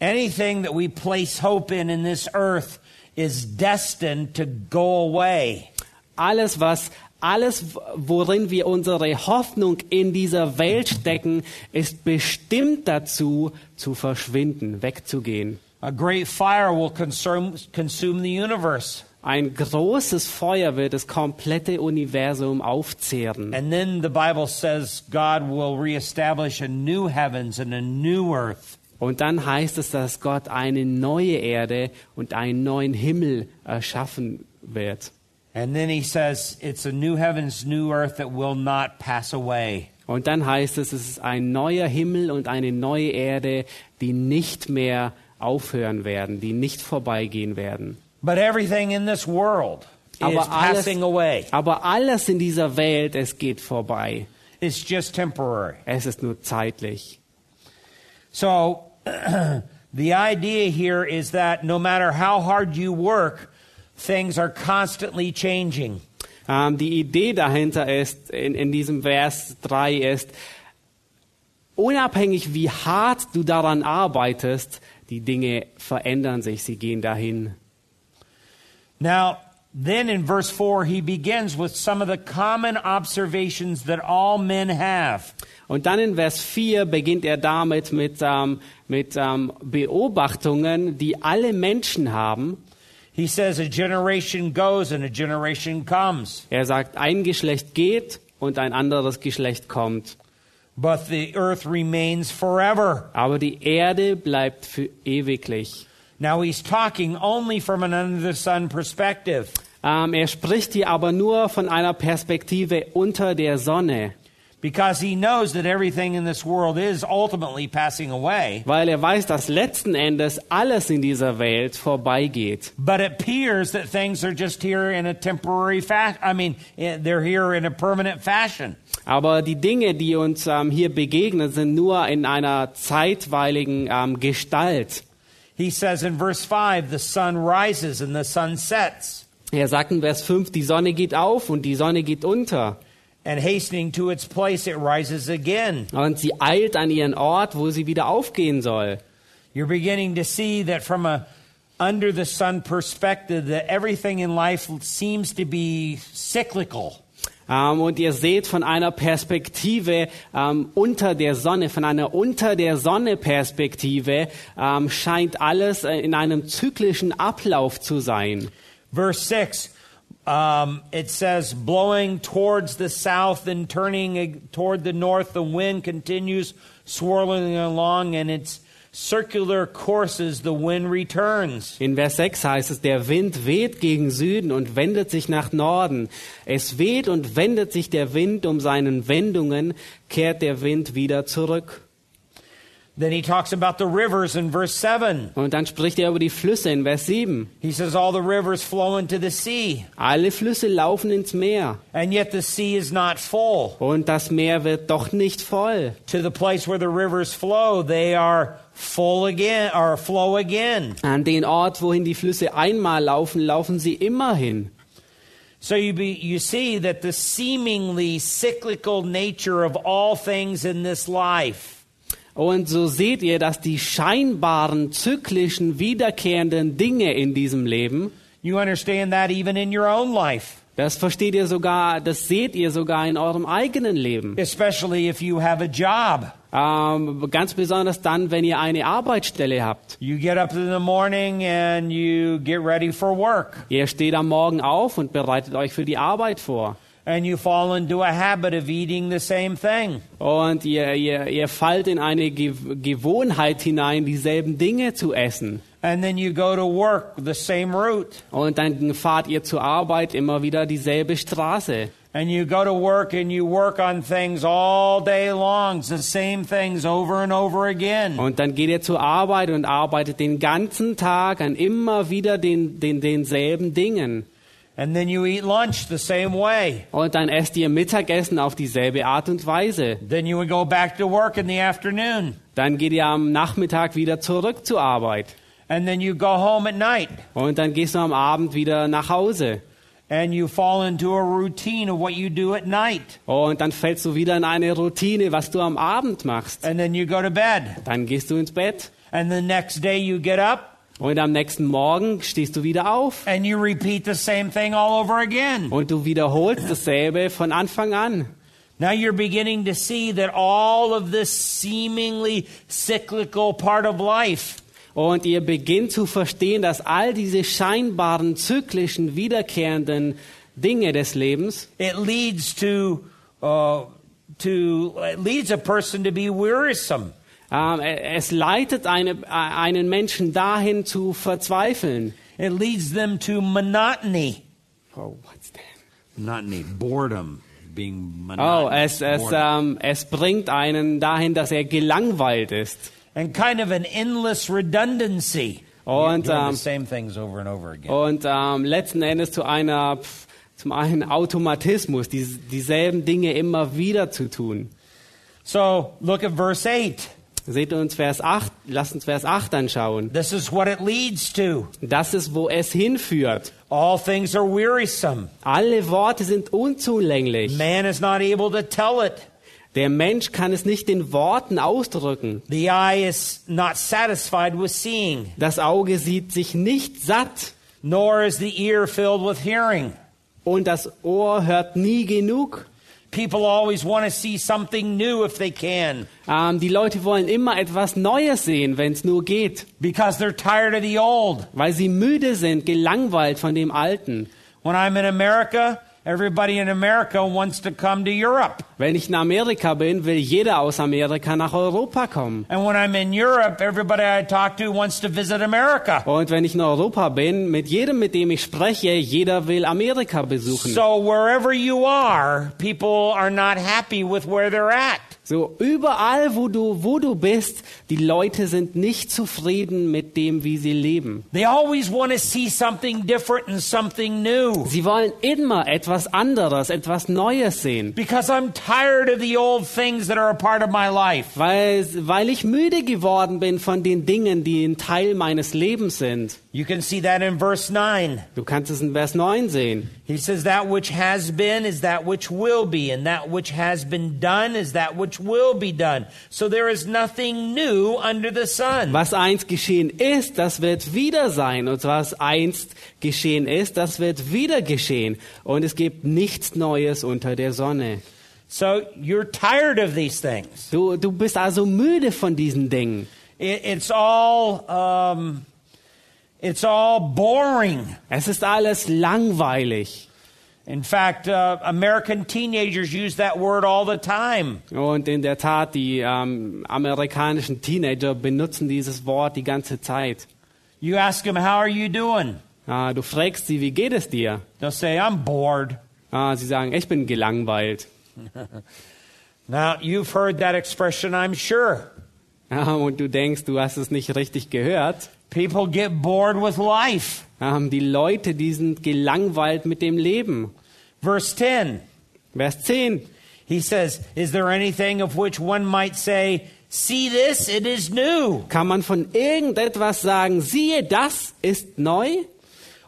S1: Anything that we place hope in in this earth is destined to go away.
S2: Alles, was alles, worin wir unsere Hoffnung in dieser Welt stecken, ist bestimmt dazu, zu verschwinden, wegzugehen.
S1: A great fire will consume, consume the universe.
S2: Ein großes Feuer wird das komplette Universum aufzehren.
S1: And then the Bible says God will reestablish a new heavens and a new earth.
S2: Und dann heißt es, dass Gott eine neue Erde und einen neuen Himmel erschaffen wird.
S1: And then he says it's a new heavens, new earth that will not pass away.
S2: Und dann heißt es, es ist ein neuer Himmel und eine neue Erde, die nicht mehr aufhören werden, die nicht vorbeigehen werden.
S1: But everything in this world is
S2: Aber alles,
S1: passing away.
S2: aber alles in dieser Welt, es geht vorbei.
S1: It's just temporary.
S2: Es ist nur zeitlich.
S1: So the idea here is that no matter how hard you work, things are constantly changing.
S2: Ähm, die Idee dahinter ist, in, in diesem Vers 3 ist, unabhängig wie hart du daran arbeitest, die Dinge verändern sich, sie gehen dahin.
S1: Now, then in verse 4, he begins with some of the common observations that all men have.
S2: Und dann in Vers 4 beginnt er damit mit, ähm, mit ähm, Beobachtungen, die alle Menschen haben.
S1: He says, A generation goes and a generation comes,
S2: Er sagt, ein Geschlecht geht und ein anderes Geschlecht kommt.
S1: but the earth remains forever.
S2: Aber die Erde bleibt für ewiglich.
S1: Now, he's talking only from an under the sun perspective.
S2: Ähm, er spricht hier aber nur von einer Perspektive unter der Sonne,
S1: Because he knows that everything in this world is ultimately passing away.
S2: weil er weiß, dass letzten Endes alles in dieser Welt vorbeigeht.
S1: But it appears that things are just here in a temporary fashion. I mean, eh, they're here in a permanent fashion.
S2: Aber die Dinge, die uns ähm, hier begegnen, sind nur in einer zeitweiligen ähm, Gestalt.
S1: He says in verse 5 the sun rises and the sun sets,
S2: Er sagt in Vers 5, die Sonne geht auf und die Sonne geht unter.
S1: and hastening to its place, it rises again.
S2: Und sie eilt an ihren Ort, wo sie wieder aufgehen soll.
S1: You're beginning to see that from a under the sun perspective, that everything in life seems to be cyclical.
S2: Ähm, und ihr seht von einer Perspektive ähm, unter der Sonne, von einer unter der Sonne Perspektive, ähm, scheint alles äh, in einem zyklischen Ablauf zu sein.
S1: Verse 6, um, it says, blowing towards the south and turning toward the north, the wind continues swirling along, and its circular courses, the wind returns.
S2: In Vers 6 heißt es, der Wind weht gegen Süden und wendet sich nach Norden. Es weht und wendet sich der Wind um seinen Wendungen, kehrt der Wind wieder zurück.
S1: Then he talks about the rivers in verse 7.
S2: Und dann spricht er über die Flüsse in Vers 7.
S1: He says, All the rivers flow into the sea,
S2: Alle Flüsse laufen ins Meer
S1: and yet the sea is not full.
S2: und das Meer wird doch nicht voll.
S1: To the place where the rivers flow, they are full again, or flow again.
S2: An den Ort, wohin die Flüsse einmal laufen, laufen sie immer hin.
S1: So you, be, you see that the seemingly cyclical nature of all things in this life
S2: Und so seht ihr, dass die scheinbaren, zyklischen, wiederkehrenden Dinge in diesem Leben,
S1: You understand that even in your own life,
S2: das versteht ihr sogar, das seht ihr sogar in eurem eigenen Leben.
S1: especially if you have a job.
S2: Ähm, ganz besonders dann, wenn ihr eine Arbeitsstelle habt.
S1: You get up in the morning and you get ready for work,
S2: Ihr steht am Morgen auf und bereitet euch für die Arbeit vor.
S1: and you fall into a habit of eating the same thing.
S2: Und ihr, ihr, ihr fallt in eine Ge Gewohnheit hinein, dieselben Dinge zu essen.
S1: And then you go to work the same route.
S2: Und dann fahrt ihr zur Arbeit immer wieder dieselbe Straße.
S1: And you go to work and you work on things all day long, the same things over and over again.
S2: Und dann geht ihr zur Arbeit und arbeitet den ganzen Tag an immer wieder den, den, denselben Dingen.
S1: And then you eat lunch the same way.
S2: Und dann esst ihr Mittagessen auf dieselbe Art und Weise.
S1: Then you would go back to work in the afternoon.
S2: Dann geht ihr am Nachmittag wieder zurück zur Arbeit.
S1: And then you go home at night.
S2: Und dann gehst du am Abend wieder nach Hause.
S1: And you fall into a routine of what you do at night.
S2: Oh, Und dann fällst du wieder in eine Routine, was du am Abend machst.
S1: And then you go to bed.
S2: Dann gehst du ins Bett.
S1: And the next day you get up
S2: Und am nächsten Morgen stehst du wieder auf.
S1: and you repeat the same thing all over again.
S2: Und du wiederholst dasselbe von Anfang an.
S1: Now you're beginning to see that all of this seemingly cyclical part of life
S2: Und ihr beginnt zu verstehen, dass all diese scheinbaren, zyklischen, wiederkehrenden Dinge des Lebens,
S1: it leads to uh, to it leads a person to be wearisome.
S2: ähm, es leitet eine, einen Menschen dahin zu verzweifeln.
S1: It leads them to monotony.
S2: Oh, what's that?
S1: Monotony, boredom, being
S2: Oh, es, es,
S1: boredom.
S2: ähm, es bringt einen dahin, dass er gelangweilt ist.
S1: And kind of an endless redundancy.
S2: Und, ähm,
S1: the same things over and over again.
S2: Und ähm, letzten Endes zu einer, pf, zum einen Automatismus, die, dieselben Dinge immer wieder zu tun.
S1: So look at verse 8.
S2: Seht uns Vers 8, lasst uns Vers 8 anschauen.
S1: This is what it leads to.
S2: Das ist, wo es hinführt.
S1: All things are wearisome.
S2: Alle Worte sind unzulänglich.
S1: Man is not able to tell it.
S2: Der Mensch kann es nicht in Worten ausdrücken.
S1: The eye is not satisfied with seeing,
S2: Das Auge sieht sich nicht satt
S1: nor is the ear filled with hearing.
S2: und das Ohr hört nie genug.
S1: People always want to see something new if they can
S2: Ähm, die Leute wollen immer etwas Neues sehen, wenn es nur geht,
S1: because they're tired of the old.
S2: weil sie müde sind, gelangweilt von dem Alten.
S1: When I'm in America, everybody in America wants to come to Europe.
S2: Wenn ich in Amerika bin, will jeder aus Amerika nach Europa kommen.
S1: And when I'm in Europe, everybody I talk to wants to visit America.
S2: Und wenn ich in Europa bin, mit jedem, mit dem ich spreche, jeder will Amerika besuchen.
S1: So wherever you are, people are not happy with where they're at.
S2: So überall, wo du, wo du bist, die Leute sind nicht zufrieden mit dem, wie sie leben.
S1: They always want to see something different and something new.
S2: Sie wollen immer etwas anderes, etwas Neues sehen.
S1: Because I'm tired of the old things that are a part of my life.
S2: Weil, weil ich müde geworden bin von den Dingen, die ein Teil meines Lebens sind.
S1: You can see that in verse 9.
S2: Du kannst es in Vers 9 sehen.
S1: He says, That which has been is that which will be, and that which has been done is that which will be done. So there is nothing new under the sun.
S2: Was einst geschehen ist, das wird wieder sein. Und was einst geschehen ist, das wird wieder geschehen. Und es gibt nichts Neues unter der Sonne.
S1: So you're tired of these things.
S2: Du, du bist also müde von diesen Dingen.
S1: It, it's all, um, it's all boring.
S2: Es ist alles langweilig.
S1: In fact, uh, American teenagers use that word all the time.
S2: Und in der Tat, die ähm, amerikanischen Teenager benutzen dieses Wort die ganze Zeit.
S1: You ask them, How are you doing?
S2: Ah, du fragst sie, wie geht es dir?
S1: They'll say, I'm bored.
S2: Ah, sie sagen, ich bin gelangweilt.
S1: Now, you've heard that expression, I'm sure.
S2: Ah, und du denkst, du hast es nicht richtig gehört.
S1: People get bored with life.
S2: Ähm, die Leute, die sind gelangweilt mit dem Leben.
S1: Verse 10,
S2: Vers 10.
S1: he says, Is there anything of which one might say, See this, it is new?
S2: Kann man von irgendetwas sagen, siehe, das ist neu?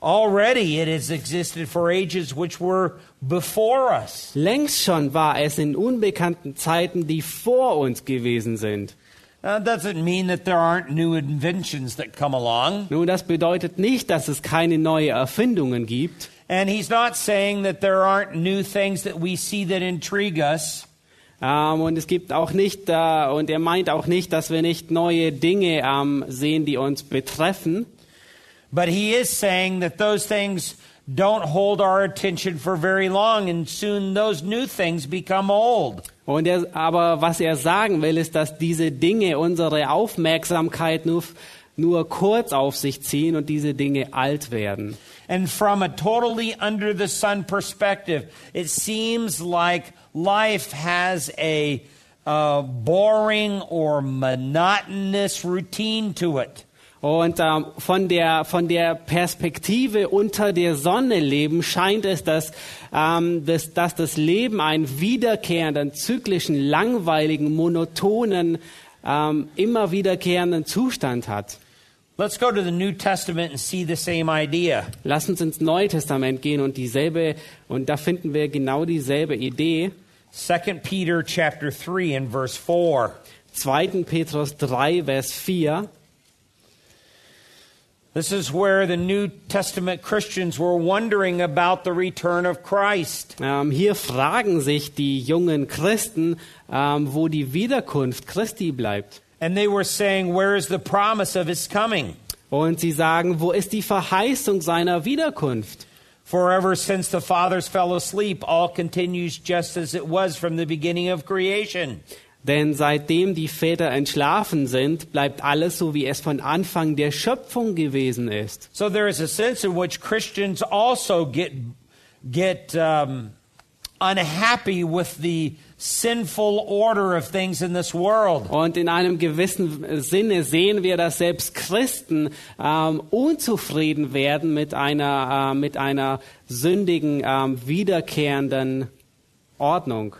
S1: Already it has existed for ages which were before us.
S2: Längst schon war es in unbekannten Zeiten, die vor uns gewesen sind. Nun, das bedeutet nicht, dass es keine neuen Erfindungen gibt.
S1: And he's not saying that there aren't new things that we see that intrigue us.
S2: Ähm, und es gibt auch nicht, äh, und er meint auch nicht, dass wir nicht neue Dinge ähm, sehen, die uns betreffen.
S1: But he is saying that those things don't hold our attention for very long, and soon those new things become old.
S2: Und er, aber was er sagen will, ist, dass diese Dinge unsere Aufmerksamkeit nur, nur kurz auf sich ziehen und diese Dinge alt werden.
S1: And from a totally under the sun perspective, it seems like life has a uh, boring or monotonous routine to it.
S2: Und ähm, von, der, von der Perspektive unter der Sonne leben scheint es, dass, ähm, dass, dass das Leben einen wiederkehrenden, zyklischen, langweiligen, monotonen, ähm, immer wiederkehrenden Zustand hat.
S1: Let's go to the New Testament and see the same idea.
S2: Lass uns ins Neue Testament gehen und dieselbe, und da finden wir genau dieselbe Idee.
S1: 2 Peter chapter 3 and verse 4.
S2: 2. Petrus 3, Vers 4.
S1: This is where the New Testament Christians were wondering about the return of Christ.
S2: Ähm, hier fragen sich die jungen Christen, ähm, wo die Wiederkunft Christi bleibt.
S1: And they were saying, Where is the promise of his coming?
S2: Und sie sagen, wo ist die Verheißung seiner Wiederkunft?
S1: For ever since the fathers fell asleep, all continues just as it was from the beginning of creation.
S2: Denn seitdem die Väter entschlafen sind, bleibt alles so, wie es von Anfang der Schöpfung gewesen ist.
S1: So there is a sense in which Christians also get get um, unhappy with the sinful order of things in this world.
S2: Und in einem gewissen Sinne sehen wir, dass selbst Christen ähm, unzufrieden werden mit einer, äh, mit einer sündigen, ähm, wiederkehrenden Ordnung.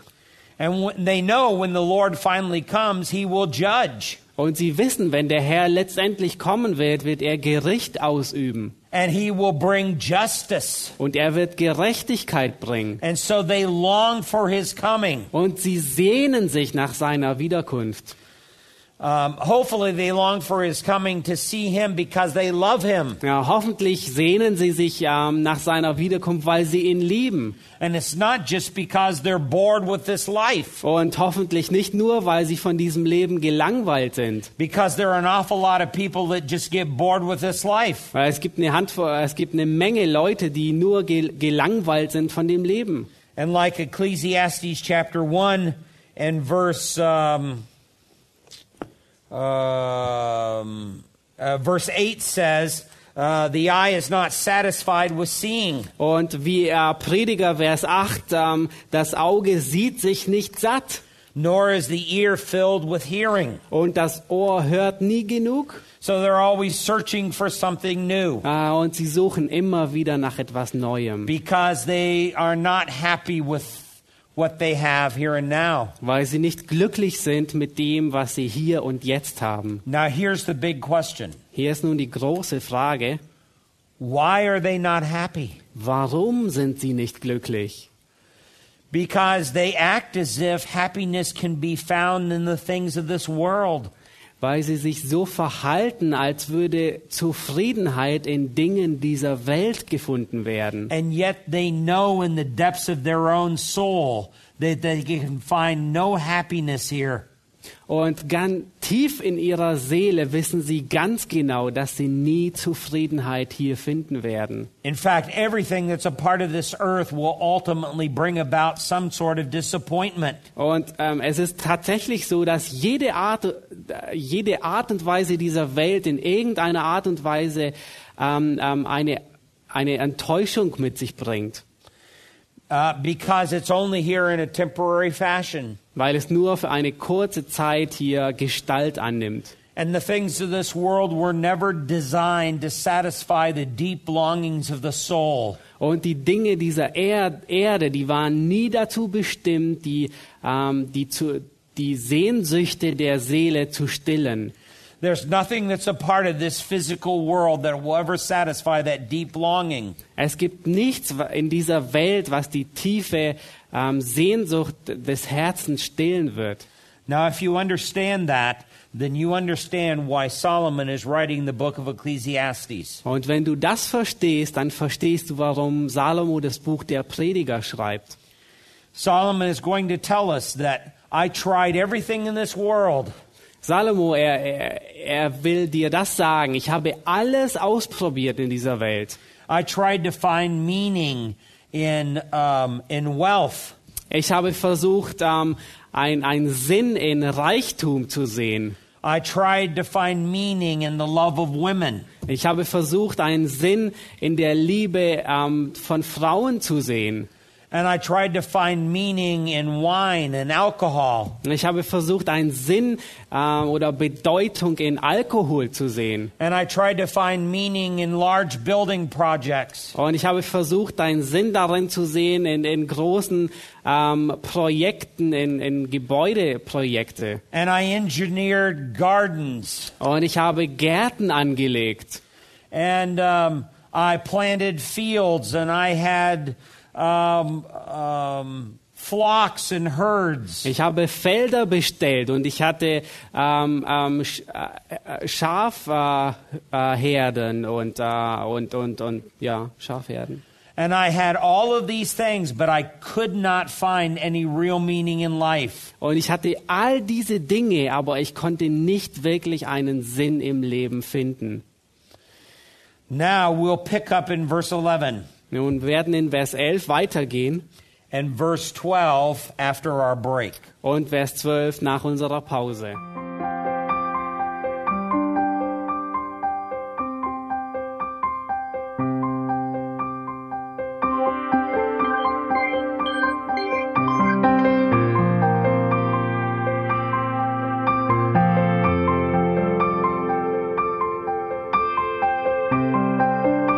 S1: And they know when the Lord finally comes, he will judge.
S2: Und sie wissen, wenn der Herr letztendlich kommen wird, wird er Gericht ausüben.
S1: And he will bring justice.
S2: Und er wird Gerechtigkeit bringen.
S1: And so they long for his coming.
S2: Und sie sehnen sich nach seiner Wiederkunft.
S1: Um, hopefully, they long for his coming to see him because they love him.
S2: Ja, hoffentlich sehnen sie sich ähm, nach seiner Wiederkunft, weil sie ihn lieben.
S1: And it's not just because they're bored with this life,
S2: Und hoffentlich nicht nur, weil sie von diesem Leben gelangweilt sind.
S1: because there are an awful lot of people that just get bored with this life.
S2: Weil es gibt eine Handvoll, es gibt eine Menge Leute, die nur gel gelangweilt sind von dem Leben.
S1: And like Ecclesiastes chapter 1 and verse um, um, uh, verse 8 says, uh, the eye is not satisfied with seeing.
S2: Und wie äh, Prediger Vers 8, ähm, das Auge sieht sich nicht satt
S1: nor is the ear filled with hearing.
S2: und das Ohr hört nie genug.
S1: So they're always searching for something new
S2: Äh, und sie suchen immer wieder nach etwas Neuem,
S1: because they are not happy with
S2: weil sie nicht glücklich sind mit dem, was sie hier und jetzt haben.
S1: Now, here's the big question
S2: Hier ist nun die große Frage,
S1: why are they not happy?
S2: warum sind sie nicht glücklich?
S1: Because they act as if happiness can be found in the things of this world.
S2: Weil sie sich so verhalten, als würde Zufriedenheit in Dingen dieser Welt gefunden werden.
S1: And yet they know in the depths of their own soul that they can find no happiness here.
S2: Und ganz tief in ihrer Seele wissen sie ganz genau, dass sie nie Zufriedenheit hier finden werden.
S1: In fact, everything that's a part of this earth will ultimately bring about some sort of disappointment.
S2: Und ähm, es ist tatsächlich so, dass jede Art, jede Art und Weise dieser Welt in irgendeiner Art und Weise ähm, ähm, eine, eine Enttäuschung mit sich bringt,
S1: Uh, because it's only here in a temporary fashion.
S2: Weil es nur für eine kurze Zeit hier Gestalt annimmt.
S1: And the things of this world were never designed to satisfy the deep longings of the soul.
S2: Und die Dinge dieser er Erde, die waren nie dazu bestimmt, die, ähm, die, zu, die Sehnsüchte der Seele zu stillen.
S1: There's nothing that's a part of this physical world that will ever satisfy that deep longing.
S2: Es gibt nichts in dieser Welt, was die tiefe ähm, Sehnsucht des Herzens stillen wird.
S1: Now, if you understand that, then you understand why Solomon is writing the book of Ecclesiastes.
S2: Und wenn du das verstehst, dann verstehst du, warum Salomo das Buch der Prediger schreibt.
S1: Solomon is going to tell us that I tried everything in this world.
S2: Salomo, er, er, er will dir das sagen. Ich habe alles ausprobiert in dieser Welt.
S1: I tried to find meaning in, um, in wealth.
S2: Ich habe versucht, ähm, ein, ein Sinn in Reichtum zu sehen.
S1: I tried to find meaning in the love of women.
S2: Ich habe versucht, einen Sinn in der Liebe ähm, von Frauen zu sehen.
S1: And I tried to find meaning in wine and alcohol.
S2: Ich habe versucht, einen Sinn äh, oder Bedeutung in Alkohol zu sehen.
S1: And I tried to find meaning in large building projects.
S2: Und ich habe versucht, einen Sinn darin zu sehen in, in großen ähm, Projekten, in, in Gebäudeprojekte.
S1: And I engineered gardens.
S2: Und ich habe Gärten angelegt.
S1: And um, I planted fields and I had um, um, flocks and herds.
S2: Ich habe Felder bestellt und ich hatte ähm, ähm, Sch äh, Schafherden äh, äh, und, äh, und, und, und ja, Schafherden.
S1: And I had all of these things, but I could not find any real meaning in life.
S2: Und ich hatte all diese Dinge, aber ich konnte nicht wirklich einen Sinn im Leben finden.
S1: Now we'll pick up in verse 11
S2: Nun werden in Vers 11 weitergehen
S1: and verse 12 after our break.
S2: und Vers 12 nach unserer Pause.